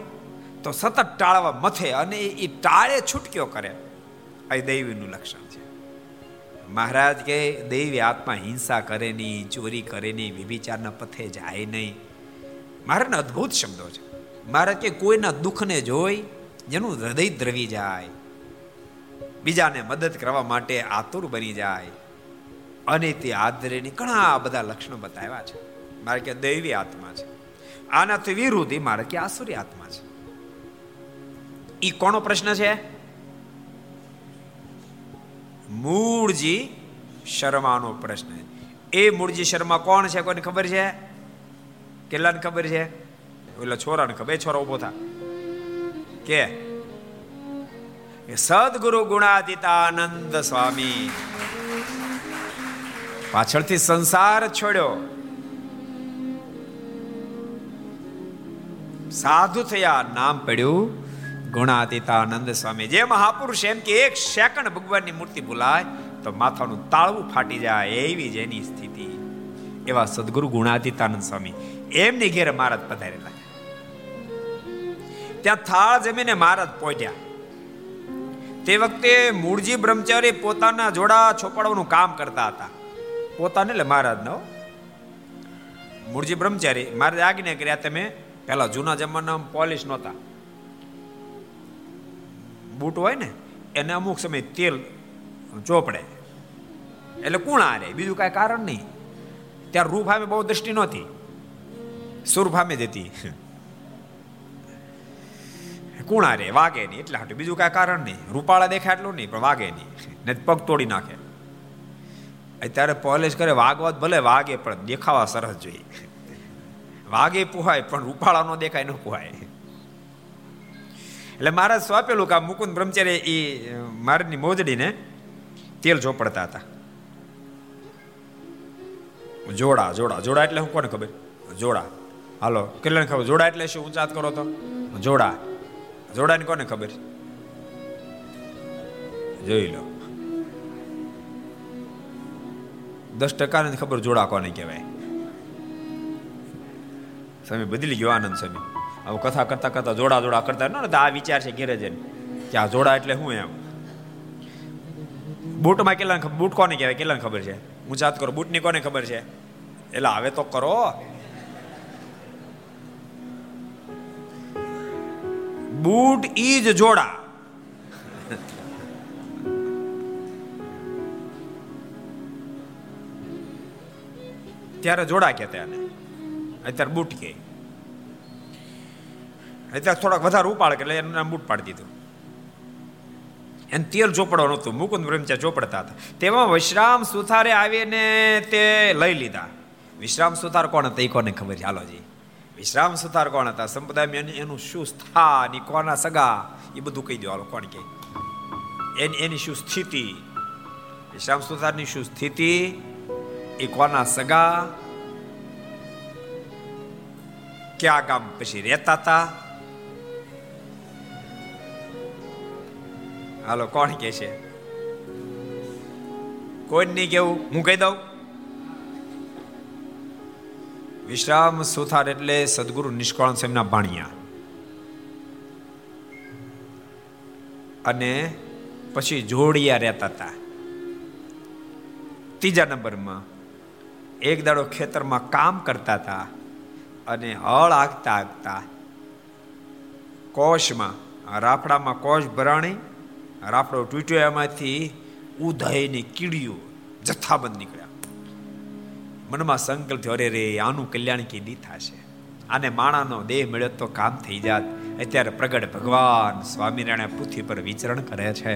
તો સતત ટાળવા મથે અને એ ટાળે છૂટક્યો કરે. આ દૈવીનું લક્ષણ છે. મહારાજ કે દૈવી આત્મા હિંસા કરે નહીં, ચોરી કરે નહીં વિભિચારના પથે જાય નહીં. મહારાજના અદ્ભુત શબ્દો છે. મહારાજ કે કોઈના દુઃખને જોઈ, જેનું હૃદય દ્રવી જાય, બીજાને મદદ કરવા માટે આતુર બની જાય. અને તે આદરેની ઘણા બધા લક્ષણો બતાવ્યા છે. મારે કે દૈવી આત્મા છે. આનાથી વિરુદ્ધ મારે કે આસુરી આત્મા છે. ઈ કોનો પ્રશ્ન છે? મૂળજી શર્માનો પ્રશ્ન એ મૂળજી શર્મા કોણ છે કોઈને ખબર છે? કેટલાને ખબર છે? એટલે છોરાને ખબર છોરા ઊભો થા. કે સદગુરુ ગુણાદિતાનંદ સ્વામી પાછળથી સંસાર છોડ્યો. સાધુ થયા, નામ પડ્યું ગુણાતીતાનંદ સ્વામી જે મહાપુરુષ એમ કે એક સેકન્ડ ભગવાનની મૂર્તિ ભૂલાય તો માથાનું તાળવું ફાટી જાય એવી જ એની સ્થિતિ. એવા સદગુરુ ગુણાતીતાનંદ સ્વામી એમની ઘેરે મહારાજ પધારેલા. ત્યાં થાળ જમીને મહારાજ પહોંચ્યા. તે વખતે મૂળજી બ્રહ્મચારી પોતાના જોડા છોપાડવાનું કામ કરતા હતા. પોતાને એટલે મહારાજ નો મૂળજી બ્રહ્મચારી, મહારાજ આજ્ઞા કર્યા, તમે પેલા જૂના જમાનામાં પોલીસ નહોતા. બૂટ હોય ને, એને અમુક સમય તેલ ચોપડે. એટલે કુણા રે, બીજું કાંઈ કારણ નહીં. ત્યાં રૂફામે બહુ દ્રષ્ટિ નહોતી. સુર સામે જતી કુણા રે, વાગે નહીં, એટલે હાટું બીજું કાંઈ કારણ નહીં. રૂપાળા દેખાય એટલું નહીં, પણ વાગે નહીં. ને પગ તોડી નાખે. અત્યારે પોલિશ કરે, વાગવા ભલે વાગે, પણ દેખાવા સરસ જોઈએ. વાગે પુહાય, પણ રૂપાળા નો દેખાય ન પુહાય. એટલે મહારાજ સ્વાપેલું કે મુકુંદ બ્રહ્મચારી એ મારની મોજડીને તેલ ચોપડતા હતા. જોડા જોડા જોડા એટલે હું કોને ખબર? જોડા. હાલો કેટલાને ખબર? જોડા એટલે શું? ઊંચાત કરો તો. જોડા. જોડાની કોને ખબર? જોઈ લો. દસ ટકાને ખબર જોડા કોને કહેવાય. સ્વામી, બદલી ગયો આનંદ સ્વામી. કથા કરતા કરતા જોડા જોડા કરતા ન આ વિચાર છે ઘેરે કે આ જોડા એટલે શું એમ? બૂટમાં કેટલા બૂટ કોને કહેવાય? કેટલાને ખબર છે? હું જાત કરો, બૂટની કોને ખબર છે? એટલે હવે તો કરો. બૂટ ઈ જ જોડા. ત્યારે જોડા કહેતા એને. અત્યારે બૂટ કે. અત્યારે થોડાક વધારે ઉપાડ એટલે એનું નામ બૂટ પાડી દીધું. એને તેલ ચોપડો નહોતું મુકુંદ બ્રહ્મચા ચોપડતા હતા. તેમાં વિશ્રામ સુથારે આવીને તે લઈ લીધા. વિશ્રામ સુથાર કોણ હતા એ કોને ખબર છે? હાલોજી વિશ્રામ સુથાર કોણ હતા? સંપ્રદાય એનું શું સ્થાન એ કોના સગા? એ બધું કહી દો, હાલો, કોણ કે? એની એની શું સ્થિતિ? વિશ્રામ સુથારની શું સ્થિતિ? એ કોના સગા? ક્યાં ગામ પછી રહેતા હતા? હાલો, કોણ કે છે? કોઈ નહીં કેવું હું કહી દઉં. વિશ્રામ સુથાર એટલે સદગુરુ નિષ્કાળ એમના ભાણિયા અને પછી જોડિયા રહેતા હતા. ત્રીજા નંબરમાં એક દાડો ખેતરમાં કામ કરતા હતા અને હળ આગતા આગતા કોષમાં રાફડામાં કોષ ભરાણી રાફડો તૂટ્યો એમાંથી ઉધયની કીડીઓ જથ્થાબંધ નીકળ્યા. મનમાં સંકલ્પ થયો, અરે રે, આનું કલ્યાણ કીધી થશે? આને માણાનો દેહ મળ્યો તો કામ થઈ જાત. અત્યારે પ્રગટ ભગવાન સ્વામિનારાયણ પૃથ્વી પર વિચરણ કરે છે.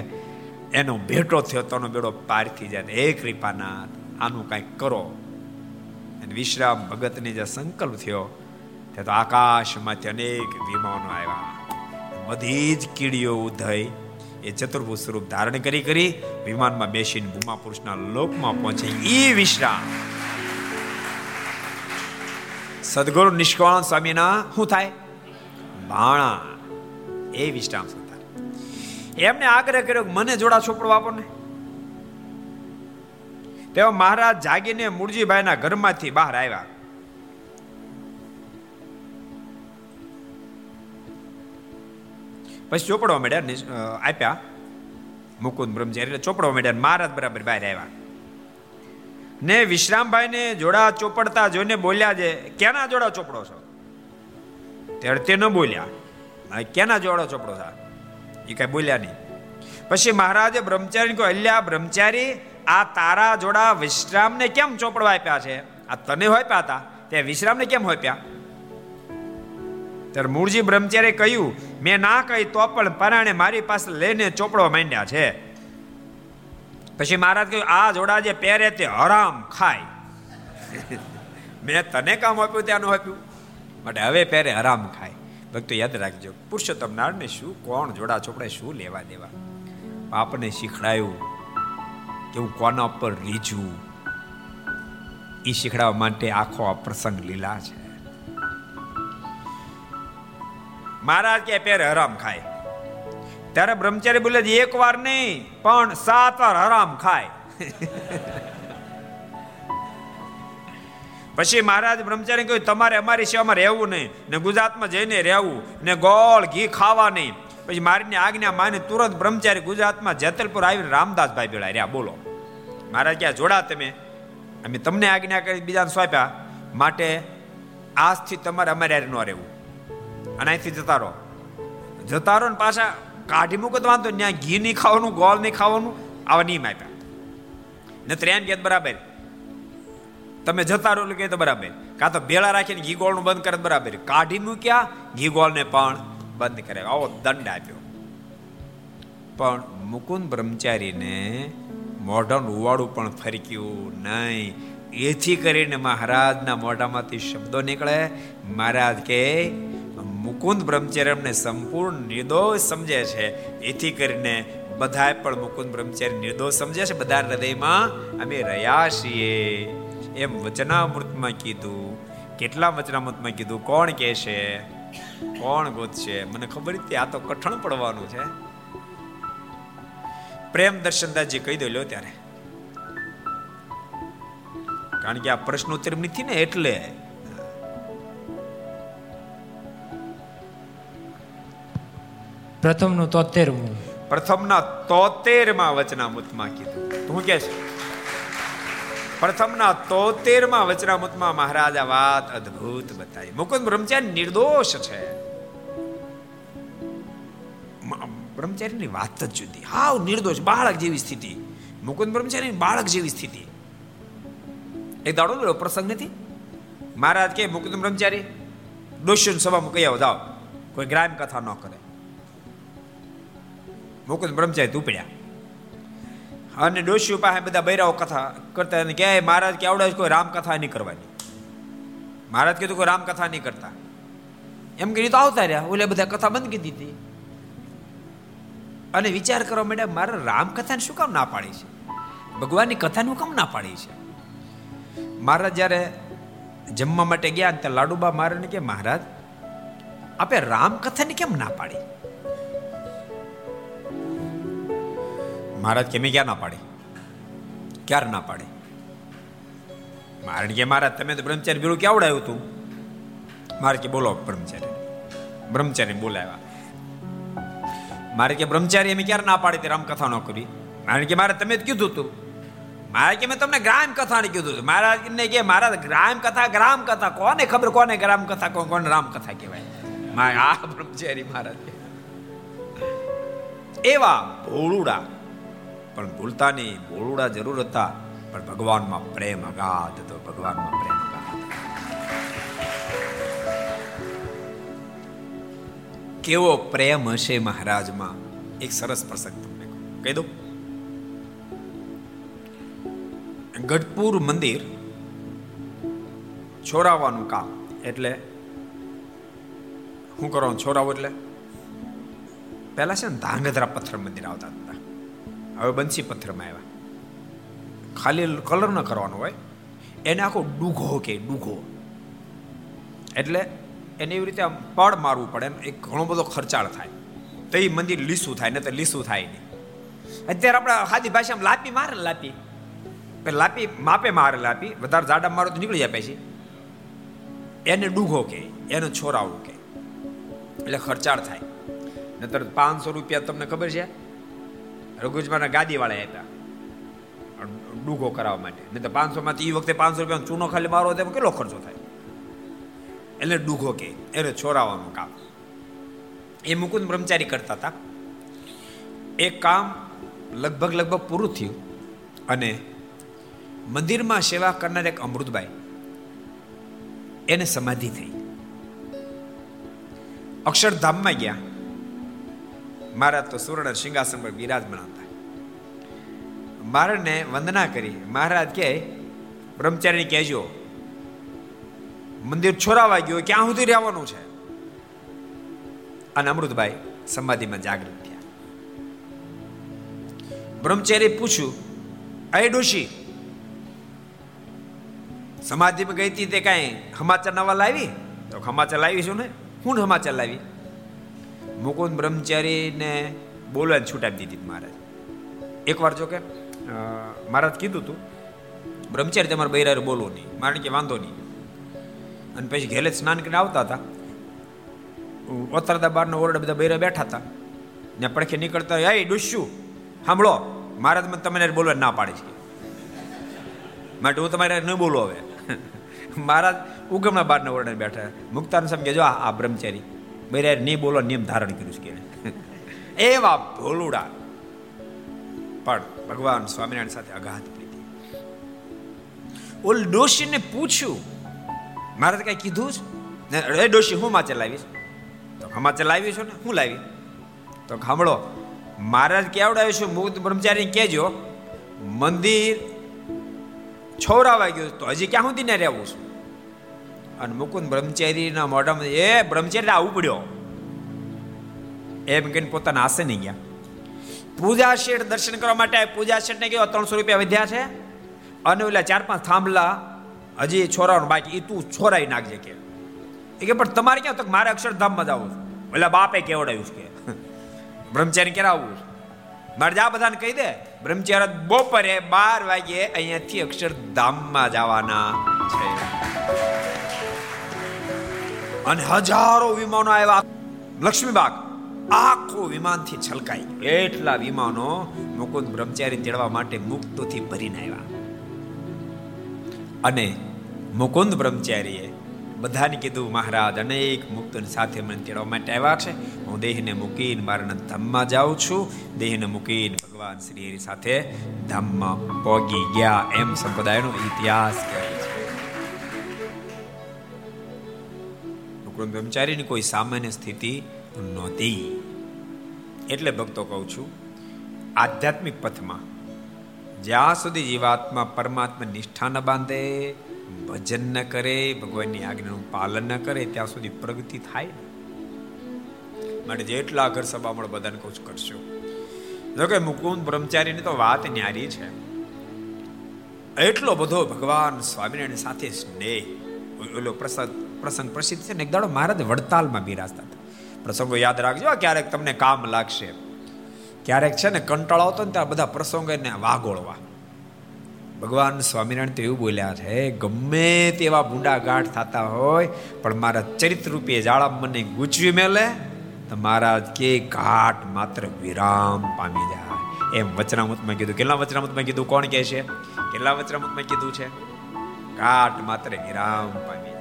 એનો ભેટો થયો તોનો બેડો પાર થઈ જાય. હે કૃપાનાથ, આનું કાંઈક કરો. અને વિશ્રામ ભગતને જે સંકલ્પ થયો, તે તો આકાશમાંથી અનેક વિમાનો આવ્યા. બધી જ કીડીઓ ઉધઈ એ ચતુર્ભુજ સ્વરૂપ ધારણ કરી કરી વિમાનમાં બેસીને ભૂમા પુરુષના લોકમાં પહોંચે. એ વિશ્રામ. સદગુરુ નિષ્કાળ સ્વામીના શું થાય? બાણા. એ વિશ્રામ સુધાર એમને આગ્રહ કર્યો મને જોડા છોપડો આપો ને તેઓ મહારાજ જાગીને મૂળજીભાઈના ઘરમાંથી બહાર આવ્યા. પછી ચોપડવા માંડ્યા આપ્યા. મુકુંદ બ્રહ્મચારી એટલે ચોપડવા માંડ્યા મહારાજ બરાબર બહાર આવ્યા. ને વિશ્રામભાઈ ને જોડા ચોપડતા જોઈને બોલ્યા છે, કેના જોડા ચોપડો છો? ત્યારે તે ન બોલ્યા. કેના જોડો ચોપડો છે? એ કઈ બોલ્યા નહીં. પછી મહારાજે બ્રહ્મચારી કહ્યું, અલ્યા બ્રહ્મચારી, આ તારા જોડા વિશ્રામને કેમ ચોપડવા આપ્યા છે? આ તને હોપ્યા હતા તે વિશ્રામને કેમ હોપ્યા ત્યારે મૂળજી બ્રહ્મચારી કહ્યું મેં ના કહી તો પણ પરાણે મારી પાસે લઈને ચોપડવા માંડ્યા છે. પછી મહારાજ કહ્યું, આ જોડા જે પહેરે તે હરામ ખાય. મેં તને કામ આપ્યું, ત્યાંનું આપ્યું. માટે હવે પહેરે હરામ ખાય. ભક્તો, યાદ રાખજો, પુરુષોત્તમ નારને શું, કોણ જોડા ચોપડે શું લેવા દેવા? આપણને શીખડાયું કે હું કોના પર રીજું એ શીખડાવવા માટે આખો આ પ્રસંગ લીલા છે. મહારાજ કે પેર હરામ ખાય. ત્યારે બ્રહ્મચારી બોલે એક વાર નહીં, પણ સાત વાર હરામ ખાય. પછી મહારાજ બ્રહ્મચારી કહ્યું, તમારે અમારી સેવામાં રહેવું નહીં, ને ગુજરાતમાં જઈને રહેવું, ને ગોળ ઘી ખાવા નહીં. પછી મારીની આજ્ઞા માને તુરંત બ્રહ્મચારી ગુજરાતમાં જેતલપુર આવીને રામદાસભાઈ પેલા રહ્યા. બોલો. મહારાજ ક્યાં જોડા તમે. અમે તમને આજ્ઞા કરી, બીજાને સ્વાપ્યા માટે આજથી તમારે અમારે ન રહેવું. અને અહીંથી જતા રહો. જતા રહો ને પાછા કાઢી મૂકો, તો વાંધો ત્યાં ઘી નહીં ખાવાનું, ગોળ નહીં ખાવાનું, આવા નિયમ આપ્યા. ને ત્રેન કે બરાબર. તમે જતા રહો કે તો બરાબર. કાં તો ભેળા રાખીને ઘી ગોળનું બંધ કરે બરાબર. કાઢી મૂક્યા, ઘી ગોળને પણ બંધ કરે. આવો દંડ આપ્યો. પણ મુકુંદ બ્રહ્મચારીને મોઢાનું ઉવાડું પણ ફરક્યું નહીં. એથી કરીને મહારાજના મોઢામાંથી શબ્દો નીકળે. મહારાજ કે મુકુંદ બ્રહ્મચર્યને સંપૂર્ણ નિર્દોષ સમજે છે. એથી કરીને બધા પણ મુકુંદ બ્રહ્મચર્ય નિર્દોષ સમજે છે. બધા હૃદયમાં અમે રહ્યા છીએ. એમ વચનામૃતમાં કીધું. કેટલા વચનામૃતમાં કીધું? કોણ કહે છે? કોણ ગોતશે? મને ખબર હતી આ તો કઠણ પડવાનું છે. પ્રેમ દર્શનદાસજી કહી દો ત્યારે. કારણ કે આ પ્રશ્નોત્તર નથી ને એટલે પ્રથમનું તોતેરમું. પ્રથમના તોતેરમાં વચનામૃતમાં કીધું. તું કે છે પ્રથમના તોતેરમાં વચનામૃતમાં મહારાજા વાત અદ્ભુત બતાવી. મુકુંદ બ્રહ્મચારી નિર્દોષ છે. બ્રહ્મચારીની વાત જ જુદી. હાવ નિર્દોષ, બાળક જેવી સ્થિતિ. મુકુંદ બ્રહ્મચારી બાળક જેવી સ્થિતિ. એક દાડો પ્રસંગ નથી? મહારાજ કે મુકુંદ બ્રહ્મચારી દોષ્ય સભામાં કહી આવો, જાઓ. કોઈ ગ્રામ કથા ન કરે. મુકુંદ બ્રહ્મચારી ઉપડ્યા. અને ડોશીઓ પાસે બધા બૈરાઓ કથા કરતા અને ક્યાંય મહારાજ કે આવડે કોઈ રામકથા નહીં કરવાની. મહારાજ કીધું કોઈ રામકથા નહીં કરતા. એમ કરી તો આવતા રહ્યા. ઓલે બધા કથા બંધ કીધી હતી અને વિચાર કરવા માંડ્યા, મારે રામકથાને શું કામ ના પાડી છે? ભગવાનની કથાનું કામ ના પાડી છે? મહારાજ જ્યારે જમવા માટે ગયા ત્યાં લાડુબા મહારાજને કે, મહારાજ, આપે રામકથાની કેમ ના પાડી? મહારાજ કે, મેં ક્યાં ના પાડી? ક્યારે ના પાડી? મારણ કે, મહારાજ, તમે તો બ્રહ્મચારી ભેળું કેવડાયું તું? મારે કે, બોલો, બ્રહ્મચારી. બ્રહ્મચારી બોલાવ્યા. મારે કે, બ્રહ્મચારી, અમે ક્યારે ના પાડી રામકથા ન કરી? મારે કે, મારે તમે જ કીધું તું. મારે કે, મેં તમને ગ્રામ કથા ને કીધું મહારાજ ને કે, મારા ગ્રામ કથા ગ્રામ કથા, કોને ખબર કોને ગ્રામ કથા, કોણ કોને રામ કથા કહેવાય? આ બ્રહ્મચારી, મહારાજ. એવા ભોળુડા પણ ભૂલતા નહીં ભોળુડા જરૂર હતા. પણ ભગવાનમાં પ્રેમ અગાધ હતો. ભગવાનમાં પ્રેમ કેવો પ્રેમ હશે મહારાજમાં? એક સરસ પ્રસંગ તમને કહી. દઉં. ગઢપુર મંદિર છોરાવાનું કામ. એટલે શું કરો? છોરાવું એટલે? પહેલા છે ને ધાંગધ્રા પથ્થર મંદિર આવતા હવે બંસી પથ્થરમાં આવ્યા. ખાલી કલર ન કરવાનો હોય. એને આખો ડૂઘો કે ડૂઘો. એટલે એને એવી રીતે આમ પડ મારવું પડે એક ઘણો બધો ખર્ચાળ થાય. તો એ મંદિર લીસું થાય ને તો લીસું થાય નહીં. અત્યારે આપણે સાદી ભાષામાં લાપી મારે લાપી. લાપી માપે મારે લાપી. વધારે જાડા મારો તો નીકળી જાય પછી. એને ડૂઘો કે, એને છોરાવું કે. એટલે ખર્ચાળ થાય. નતર પાંચસો રૂપિયા તમને ખબર છે? રઘુજમાના ગાદીવાળા હતા. ડૂગો કરાવવા માટે. નહીં તો પાંચસો માંથી એ વખતે પાંચસો રૂપિયા ચૂનો ખાલી મારો તેમાં કેટલો ખર્ચો થાય? એટલે ડૂઘો કે એને છોરાવાનું કામ. એ મુકુંદ બ્રહ્મચારી કરતા હતા. એ કામ લગભગ લગભગ પૂરું થયું અને મંદિરમાં સેવા કરનાર એક અમૃતભાઈ એને સમાધિ થઈ. અક્ષરધામમાં ગયા. મહારાજ તો સુવર્ણ સિંહાસન પર બિરાજમાન હતા. મારને વંદના કરી. મહારાજ કે બ્રહ્મચારી કહેજો, મંદિર છોરાવા ગયો, ક્યાં સુધી રહેવાનું છે? અને અમૃતભાઈ સમાધિમાં જાગૃત થયા. બ્રહ્મચારી પૂછ્યું અય ડોશી, સમાધિમાં ગઈ હતી તે કાંઈ સમાચાર નવા લાવી? તો સમાચાર લાવી છું ને. હું સમાચાર લાવી? મુકુંદ બ્રહ્મચારીને બોલવાની છૂટ આપી દીધી મહારાજ. એકવાર જો કે મહારાજ કીધું હતું બ્રહ્મચારી તમારે બૈરારે બોલવું નહીં, મારે કે વાંધો નહીં. અને પછી ઘેલે સ્નાન કરીને આવતા હતા. ઓતરદા બારના ઓરડે બધા બૈરા બેઠા હતા. ને પડખે નીકળતા એ ડુસ્યું સાંભળો, મહારાજ મને તમને બોલવા ના પાડે છે. માટે હું તમારે ન બોલો હવે. મહારાજ ઉગમના બારના ઓરડે બેઠા. મુક્તાન સમજે જો આ બ્રહ્મચારી. બૈરા નહીં બોલો, નિયમ ધારણ કર્યું છે કે એવા ભોલુડા. પણ ભગવાન સ્વામિનારાયણ સાથે અગાધ પ્રીતિ. ઓલ ડોશીને પૂછ્યું, મારે કઈ કીધું જ ને ડોશી, હું માં ચલાવીશ તો હમા ચલાવી છો ને? હું લાવી? તો સાંભળો, મહારાજ કેવડાવ્યું છું મુક્ત બ્રહ્મચારી કહેજો, મંદિર છોરાવા ગયું તો હજી ક્યાં સુધી ને રહેવું છું? અને મુકુંદ બ્રહ્મચારીના મોઢામાં એ બ્રહ્મચારી આવું પડ્યો. એમ કહીને પોતાના આસને ગયા. પૂજા શેઠ દર્શન કરવા માટે પૂજા શેઠને કહ્યો ત્રણસો રૂપિયા વધ્યા છે. અને ઓલા ચાર પાંચ થાંભલા, હજી છોરાવાનું બાકી એ તું છોરાઈ નાખજે કે. એ કે, પણ તમારે ક્યાં તો મારે અક્ષરધામમાં જવું ઓલા બાપે કેવડાવ્યું છે કે. બ્રહ્મચારી આવવું મારે જા બધાને કહી દે. બ્રહ્મચારી બપોરે બાર વાગે અહીંયાથી અક્ષરધામમાં જવાના છે. અને હજારો વિમાનો આવ્યા. લક્ષ્મીબાગ આખું વિમાનથી છલકાઈ એટલા વિમાનો મુકુંદ બ્રહ્મચારી તેડવા માટે મુક્તોથી ભરીને આવ્યા. અને મુકુંદ બ્રહ્મચારીએ બધાને કીધું, મહારાજ, અનેક મુક્તોની સાથે મને તેડવા માટે આવ્યા છે. હું દેહને મૂકીને મારા ધામમાં જાઉં છું. દેહને મૂકીને ભગવાન શ્રી સાથે ધામમાં પોગી ગયા. એમ સંપ્રદાયનો ઇતિહાસ કહે છે. મુકુંદ બ્રહ્મચારીની કોઈ સામાન્ય સ્થિતિ નહોતી. એટલે ભક્તો કહું છું, આધ્યાત્મિક પથમાં જ્યાં સુધી જીવાત્મા પરમાત્મા નિષ્ઠા ન બાંધે, ભજન ન કરે, ભગવાનની આજ્ઞાનું પાલન ન કરે, ત્યાં સુધી પ્રગતિ થાય માટે જેટલા ઘર સભા મળે બધાને કહું કરશો. જો કે મુકુંદ બ્રહ્મચારીની તો વાત ન્યારી છે. એટલો બધો ભગવાન સ્વામિનારાયણ સાથે સ્નેહ, ઓલો પ્રસંગ પ્રસંગ પ્રસિદ્ધ છે ને એક દાડો મહારાજ વડતાલમાં બિરાજતા હતા. પ્રસંગો યાદ રાખજો ક્યારેક તમને કામ લાગશે. ક્યારેક છે ને કંટાળો આવતો ને ત્યાં બધા પ્રસંગો એને વાગોળવા. ભગવાન સ્વામિનારાયણ તો એવું બોલ્યા છે ગમે તેવા ભૂંડા ગાંઠ થતા હોય, પણ મારા ચરિત્ર રૂપે જાળા મને ગૂંચવી મેલે, તો મહારાજ કે ઘાટ માત્ર વિરામ પામી જાય. એમ વચનામૃતમાં કીધું. કેટલા વચનામૃતમાં કીધું? કોણ કહે છે? કેટલા વચનામૃતમાં કીધું છે? ઘાટ માત્ર વિરામ પામી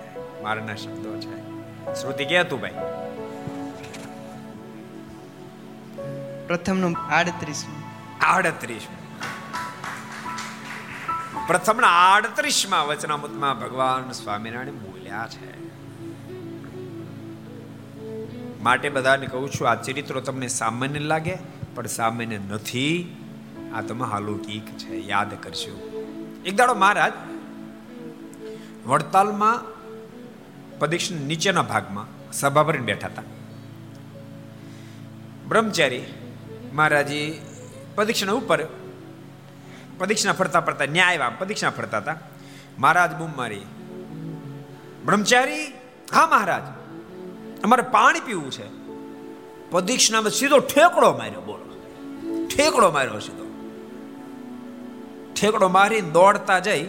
મારાના શબ્દો છે. શ્રુતિ કે તું ભાઈ? પ્રથમનું આડત્રીસમું. આડત્રીસ પ્રથમના આડત્રીસમાં વચનામૃતમાં ભગવાન સ્વામિનારાયણ બોલ્યા છે. માટે બધાને કહું છું આ ચરિત્રો તમને સામાન્ય લાગે પણ સામાન્ય નથી. આ તમે અલૌકિક છે. યાદ કરશો એક દાડો મહારાજ વડતાલમાં પ્રદક્ષિણ નીચેના ભાગમાં સભા ભરીને બેઠા હતા. બ્રહ્મચારી મહારાજી પ્રદક્ષિણા ઉપર પ્રદક્ષિણા ફરતા ફરતા ન્યાય આવ્યા પ્રદક્ષિણા ફરતા હતા. મહારાજ બૂમ મારી, બ્રહ્મચારી, હા મહારાજ, અમારે પાણી પીવું છે. પ્રદક્ષિણામાં સીધો ઠેકડો માર્યો, બોલો. ઠેકડો માર્યો સીધો. ઠેકડો મારી દોડતા જઈ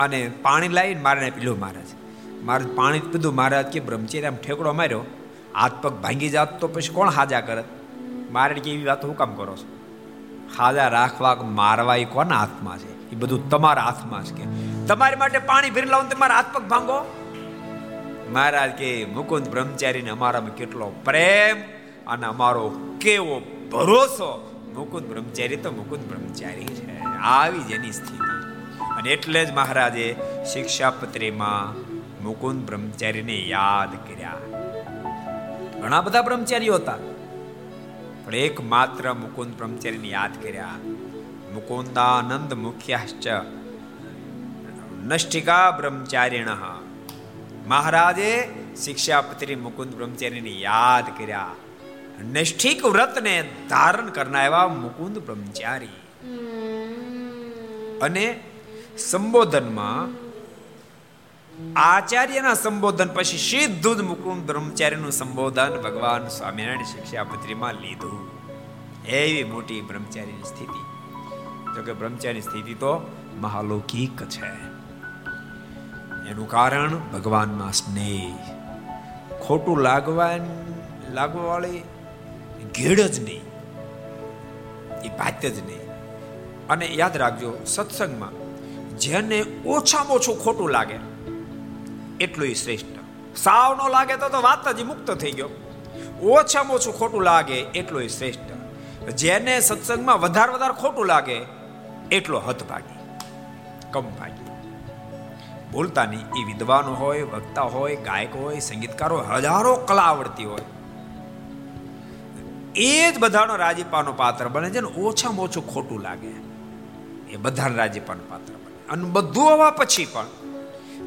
અને પાણી લાવીને મારીને પીલું મહારાજ. મહારાજ પાણી પીધું મહારાજ કે બ્રહ્મચર્ય આમ ઠેકડો માર્યો, હાથ પગ ભાંગી જાત તો પછી કોણ હાજા કરે? મારે કે એવી વાત, હું કામ કરો છો? હાજા રાખવા મારવા એ કોના હાથમાં છે? એ બધું તમારા હાથમાં છે કે? તમારી માટે પાણી ભરી લાવું તમારા હાથ પગ ભાંગો. મહારાજ કે, મુકુંદ બ્રહ્મચારીને અમારામાં કેટલો પ્રેમ અને અમારો કેવો ભરોસો. મુકુંદ બ્રહ્મચારી તો મુકુંદ બ્રહ્મચારી છે, આવી જ એની સ્થિતિ. અને એટલે જ મહારાજે શિક્ષાપત્રીમાં મુકુંદ બ્રહ્મચારીને યાદ કર્યા. ઘણા બધા બ્રહ્મચારીઓ હતા પણ એક માત્ર મુકુંદ બ્રહ્મચારીને યાદ કર્યા. મુકુંદાનંદ મુખ્યાશ્ચ નષ્ટિકા બ્રહ્મચારીણ. મહારાજે શિક્ષાપત્રી મુકુંદ બ્રહ્મચારીને યાદ કર્યા. નિષ્ઠિક વ્રતને ધારણ કરનાર એવા મુકુંદ બ્રહ્મચારી. અને સંબોધનમાં આચાર્યના સંબોધન પછી સીધું જ મુકુંદ સંબોધન ભગવાન સ્વામિનારાયણ શિક્ષાપત્રીમાં લીધું. એવી મોટી બ્રહ્મચારીની સ્થિતિ. જોકે બ્રહ્મચારીની સ્થિતિ તો મહાલૌકિક છે. એનું કારણ ભગવાનમાં સ્નેહ. ખોટું લાગવા લાગવાવાળી ઘેડ જ નહીં. એ ભાત્ય જ નહીં. અને યાદ રાખજો, સત્સંગમાં જેને ઓછામાં ઓછું ખોટું લાગે એટલું શ્રેષ્ઠ. સાવ ન લાગે તો તો વાત જ મુક્ત થઈ ગયો. ઓછામાં ઓછું ખોટું લાગે એટલું શ્રેષ્ઠ. જેને સત્સંગમાં વધારે વધારે ખોટું લાગે, એટલો હતભાગી કમ ભાગી બોલતા નહીં એ વિદ્વાન હોય, વક્તા હોય, ગાયક હોય, સંગીતકાર હોય, હજારો કલા આવડતી હોય. એ જ બધાનો રાજીપાનો પાત્ર બને છે ને ઓછામાં ઓછું ખોટું લાગે. એ બધાને રાજીપાનું પાત્ર બને. અને બધું હોવા પછી પણ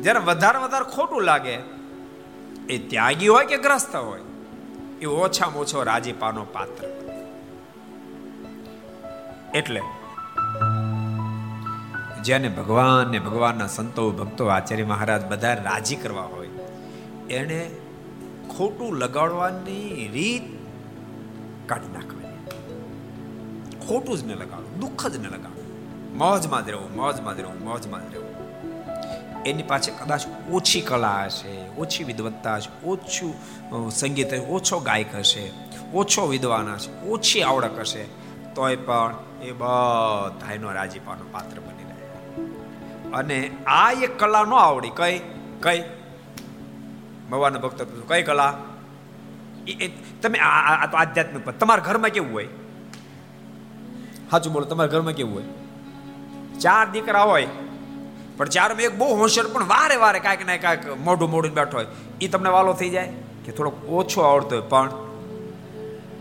જ્યારે વધારે વધારે ખોટું લાગે, એ ત્યાગી હોય કે ગ્રસ્ત હોય, એ ઓછામાં ઓછો રાજીપાનો પાત્ર. એટલે જેને ભગવાન ને ભગવાનના સંતો, ભક્તો, આચાર્ય મહારાજ બધા રાજી કરવા હોય, એને ખોટું લગાડવાની રીત કાઢી નાખવાની. ખોટું જ ન લગાડવું, દુઃખ જ ન લગાડવું. મોજમાં જ રહેવું, મોજમાં જ રહેવું, મોજમાં જ રહેવું. એની પાસે કદાચ ઓછી કલા હશે, ઓછી વિદવત્તા હશે, ઓછું સંગીત ઓછો ગાયક હશે, ઓછો વિદ્વાન હશે, ઓછી આવડક હશે, તોય પણ એ બધાનો રાજીપાનો પાત્ર બની રહે. અને આ એક કલા ન આવડી. કઈ? કઈ? ભગવાન ભક્ત કઈ કલા? તમે આ તો આધ્યાત્મિક તમારા ઘરમાં કેવું હોય? સાચું બોલો, તમારા ઘરમાં કેવું હોય? ચાર દીકરા હોય પણ ચારમાં એક બહુ હોશિયાર પણ વારે વારે કાંઈક ને કાંઈક મોઢું મોઢું બેઠો હોય એ તમને વાલો થઈ જાય કે થોડોક ઓછો આવડતો હોય, પણ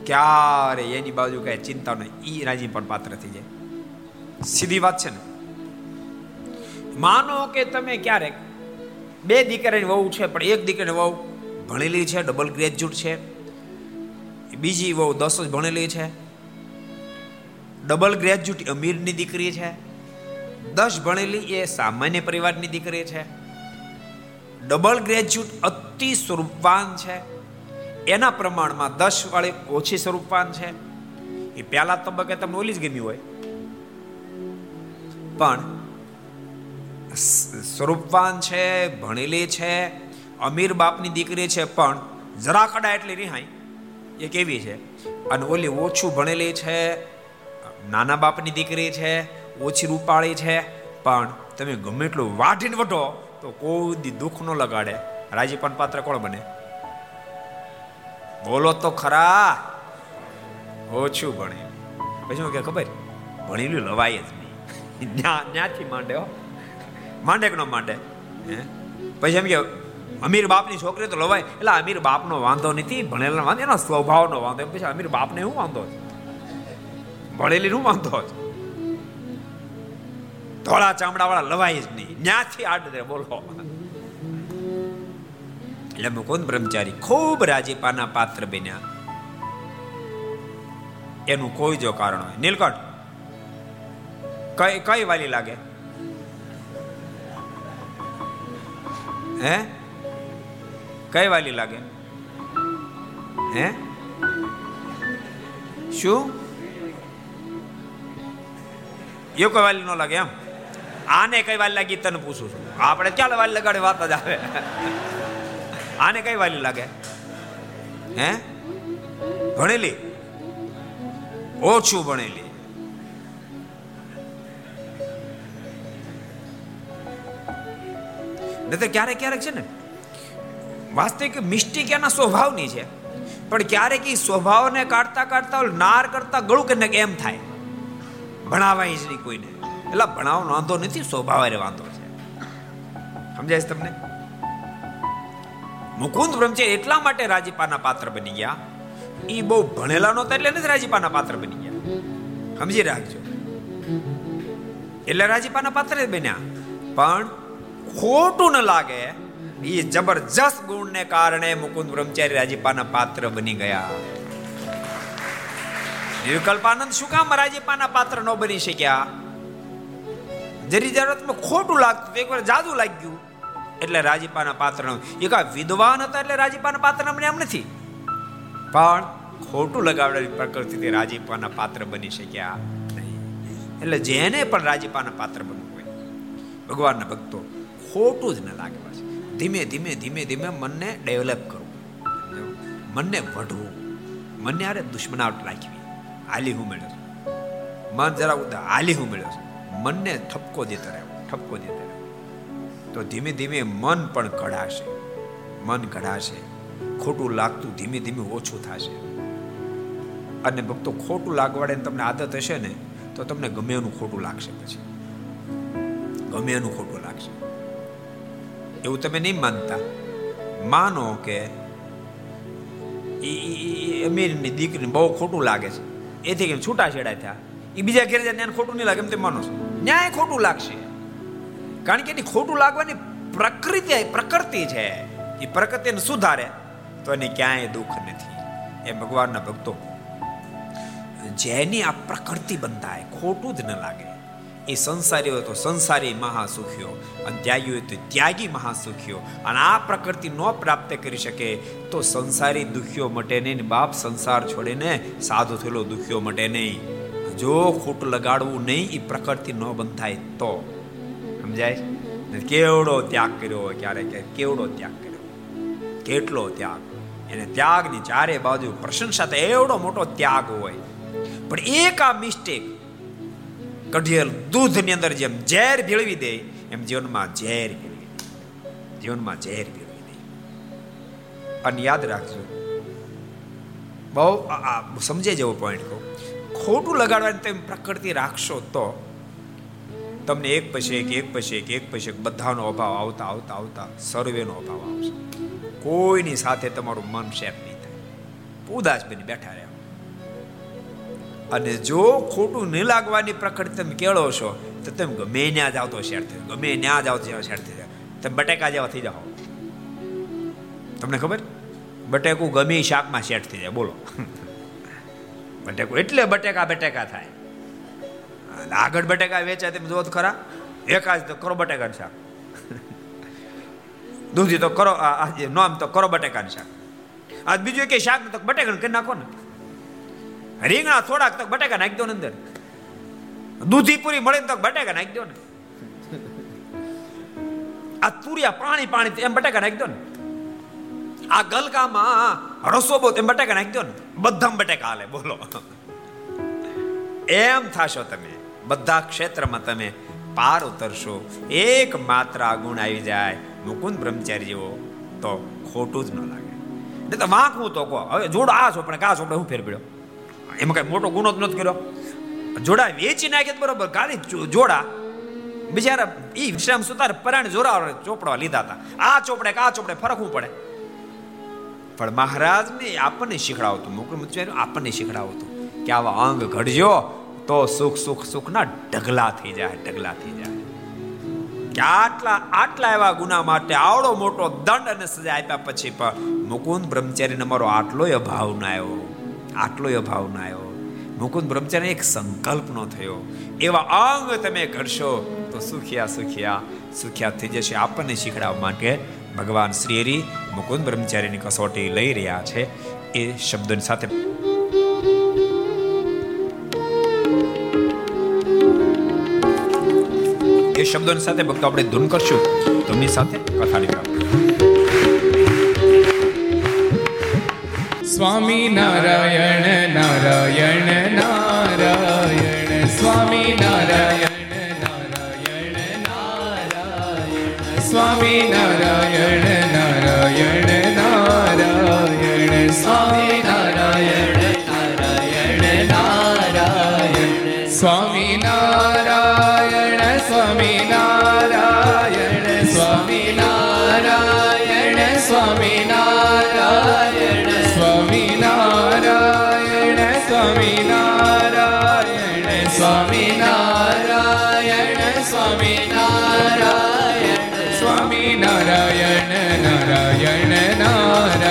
ક્યારે એની બાજુ કાંઈ ચિંતા નહીં એ રાજી પણ પાત્ર થઈ જાય. સીધી વાત છે ને? માનો કે તમે ક્યારેક બે દીકરાની વહુ છે, પણ એક દીકરાની વહુ ભણેલી છે, ડબલ ગ્રેજ્યુએટ છે, બીજી વહુ દસ જ ભણેલી છે, ડબલ ગ્રેજ્યુએટ અમીરની દીકરી છે દસ ભણેલી એ સામાન્ય પરિવારની દીકરી છે. ડબલ ગ્રેજ્યુએટ અતિ સ્વરૂપવાન છે. એના પ્રમાણમાં દસ વાળી ઓછી સ્વરૂપવાન છે. એ પહેલા તબક્કે તમને ઓલી જ ગમી હોય. પણ સ્વરૂપવાન છે, ભણેલી છે, અમીર બાપની દીકરી છે, પણ જરા કડા એટલી રિહાઈ, એ કેવી છે? અને ઓલી ઓછું ભણેલી છે, નાના બાપની દીકરી છે ઓછી રૂપાળી છે, પણ તમે ગમે એટલું વાઢીને વટો તો કોઈ દુઃખ ન લગાડે. રાજીપણ પાત્ર કોણ બને? બોલો તો ખરા. ઓછું ભણે પછી હું કે ખબર? ભણેલું લવાય જ નહીં. ન્યાથી માંડે હો. માંડે કે ન માંડે? હે? પછી એમ કે, અમીર બાપની છોકરી તો લવાય. એટલે અમીર બાપનો વાંધો નથી ભણેલા વાંધો એનો સ્વભાવનો વાંધો. પછી અમીર બાપને શું વાંધો ભણેલી શું વાંધો છે? ધોળા ચામડા વાળા લવાય જ નહીં. ન્યાથી આડ દે બોલો. એટલે મુકુંદ બ્રહ્મચારી ખૂબ રાજીપાના પાત્ર બન્યા. એનું કોઈ જો કારણ હોય. નીલકંઠ, કઈ કઈ વાલી લાગે? હે? કઈ વાલી લાગે? હે? શું? એવું કઈ વાલી ન લાગે એમ? આને કઈ વાલી લાગી તને પૂછું છું? આપણે ક્યાં વાલી લગાડે વાત જ આવે. આને કઈ વાલી લાગે? હે? ભણેલી? ઓછું ભણેલી. નહીં તો ક્યારેક ક્યારેક છે ને, વાસ્તવિક મિસ્ટેક એના સ્વભાવની છે, પણ ક્યારેક એ સ્વભાવને કાઢતા કાઢતા નાર કરતા ગળું કે એમ થાય. ભણાવાય જ નહીં કોઈને. એટલે ભણાવવાનો વાંધો નથી, સ્વભાવ વાંધો છે. સમજાય તમને? મુકુંદ બ્રહ્મચારી એટલા માટે રાજીપાના પાત્ર બની ગયા. એ બહુ ભણેલા નહોતા એટલે નથી રાજીપાના પાત્ર બની ગયા. સમજી રાખજો. એટલે રાજીપાના પાત્ર જ બન્યા. પણ ખોટું ન લાગે એ જબરજસ્ત ગુણને કારણે મુકુંદ બ્રહ્મચારી રાજીપાના પાત્ર બની ગયા. નિર્કલ્પાનંદ શું કામ રાજીપાના પાત્ર ન બની શક્યા? જરી જરૂરતમાં ખોટું લાગતું એકવાર જાદુ લાગ્યું. એટલે રાજીપાના પાત્ર એ કા વિદ્વાન હતા એટલે રાજીપાના પાત્ર અમને એમ નથી. પણ ખોટું લગાવડાવી પ્રકૃતિથી રાજીપાના પાત્ર બની શક્યા એટલે જેને પણ રાજીપાના પાત્ર બનવું હોય, ભગવાનના ભક્તો ખોટું જ ન લાગે પાછું. ધીમે ધીમે ધીમે ધીમે મનને ડેવલપ કરવું. મનને વઢવું. મનને આરે દુશ્મનાવટ રાખવી. હાલી હું મેળવ્યો છું. મન જરા ઉદા હાલી હું મેળવ્યો છું. મનને ઠપકો દેતા રહેવું ઠપકો દેતા રહેવું તો ધીમે ધીમે મન પણ ઘડાશે, મન ઘડાશે, ખોટું લાગતું ધીમે ધીમે ઓછું થશે. અને ભક્તો ખોટું લાગવાડે તમને આદત હશે ને, તો તમને ગમે એનું ખોટું લાગશે પછી. ગમે એનું ખોટું લાગશે. એવું તમે નહીં માનતા. માનો કે અમીરની દીકરીને બહુ ખોટું લાગે છે. એથી કે છૂટા છેડા થયા. એ બીજા ઘેર જાય એને ખોટું નહીં લાગે એમ તે માનો છો? ન્યાય ખોટું લાગશે. કારણ કે એની ખોટું લાગવાની પ્રકૃતિ પ્રકૃતિ છે. એ પ્રકૃતિને સુધારે તો એને ક્યાંય દુઃખ નથી. એ ભગવાનના ભક્તો, જેની આ પ્રકૃતિ બંધાય, ખોટું જ ન લાગે. એ સંસારી હોય તો સંસારી મહાસુખ્યો અને ત્યાગી હોય તો ત્યાગી મહાસુખ્યો અને આ પ્રકૃતિ ન પ્રાપ્ત કરી શકે તો સંસારી દુખ્યો મટે નહીં, બાપ સંસાર છોડીને સાધુ થયેલો દુખ્યો મટે નહીં. જો ખૂટ લગાડવું નહીં એ પ્રકૃતિ ન બંધાય તો. સમજાય? કેવડો ત્યાગ કર્યો હોય ક્યારે કેવડો ત્યાગ કર્યો? કેટલો ત્યાગ? એને ત્યાગની ચારે બાજુ પ્રશંસા તો એવડો મોટો ત્યાગ હોય. પણ એક આ મિસ્ટેક કઢિયેલ દૂધની અંદર જેમ ઝેર ભેળવી દે, એમ જીવનમાં ઝેર ભેળવી જીવનમાં ઝેર ભેળવી દે. અને યાદ રાખજો. બહુ સમજે જેવો પોઈન્ટ કહું. ખોટું લગાડવાની તમે પ્રકૃતિ રાખશો તો તમને એક પછી એક એક પછી એક એક પછી એક બધાનો અભાવ આવતા આવતા આવતા સર્વેનો અભાવ આવશે. કોઈની સાથે તમારું મન શેપ નહીં થાય. ઉદાસ બની બેઠા રહ્યા. અને જો ખોટું નહીં લાગવાની પ્રકૃતિ તમે કેળો છો, તો તમે ગમે ત્યાં જાવ તો શેર થઈ ગમે ત્યાં જાવ તો શેર થઈ જાય. તમે બટેકા જેવા થઈ જાઓ. તમને ખબર? બટેકું ગમે શાકમાં શેઠ થઈ જાય. બોલો. બટેકું એટલે બટેકા બટેકા થાય. આગળ બટેકા વેચાય તેમ જોત ખરા એકાદ તો કરો બટેકાનું શાક. દૂધી તો કરો નામ તો કરો બટેકાનું શાક. આ બીજું કે શાક તો બટેકાનું કરી નાખો ને. રીંગણા થોડાક તો બટેકા નાખી દો ને અંદર. દૂધી પૂરી મળે તો બટેકા નાખી દો ને. આ તુરિયા પાણી પાણી એમ બટેકા નાખી દો ને. આ ગલકામાં રસો બહુ એમ બટાકા નાખી દો ને. બધા બટાકા હાલે બોલો. એમ થશો તમે, બધા ક્ષેત્રમાં તમે પાર ઉતરશો એક માત્ર ગુણ આવી જાય, મુકુંદ બ્રહ્મચારી જેવો, તો ખોટું જ ન લાગે. ને તો વાંકવું તો કહો, હવે જોડો આ ચોપડે કા ચોપડે હું ફેર પડ્યો? એમાં કઈ મોટો ગુનો જ નથી કર્યો. જોડા વેચી નાખે બરોબર ખાલી જોડા. બિચારા ઈ વિશ્રામ સુતાર પરાણ જોરા ચોપડા લીધા હતા. આ ચોપડે આ ચોપડે, ફરકવું પડે. પણ મહારાજને આપણને શીખડાવતું મુખ્યમંત્રી આપણને શીખડાવતું કે આવા અંગ ઘડજો તો સુખ સુખ, સુખના ઢગલા થઈ જાય, ઢગલા થઈ જાય. કે આટલા આટલા એવા ગુના માટે આવડો મોટો દંડ અને સજા આપ્યા પછી પણ મુકુંદ બ્રહ્મચારીને મારો આટલો અભાવ ના આવ્યો, આટલો અભાવ ના આવ્યો. મુકુંદ બ્રહ્મચારી એક સંકલ્પ નો થયો. એવા અંગ તમે ઘડશો તો સુખિયા સુખિયા સુખિયા થઈ જશે આપણને શીખડાવવા માટે ભગવાન શ્રી હરિ મુકુંદ બ્રહ્મચારીની કસોટી લઈ રહ્યા છે. એ શબ્દોની સાથે એ શબ્દોની સાથે ભક્તો આપણે ધૂન કરશું. તમની સાથે કથાની પ્રાપ્ત સ્વામી નારાયણ નારાયણ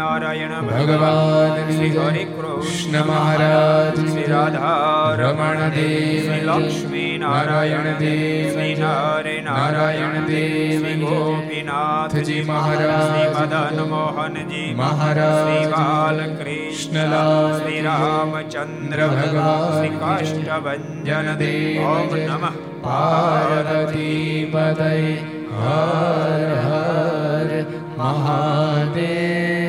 નારાયણ ભગવાન શ્રી હરિ કૃષ્ણ મહારાજ શ્રી રાધા રમણ દેવ લક્ષ્મી નારાયણ દેવ શ્રી નારે નારાયણ દેવ ગોપીનાથજી મહારાજ શ્રી મદન મોહનજી મહારાજ શ્રી બાલકૃષ્ણલાલ શ્રી રામચંદ્ર ભગવાન શ્રી કાષ્ટભન દેવ ઓમ નમઃ પાર્વતી પદય હર હર મહાદેવ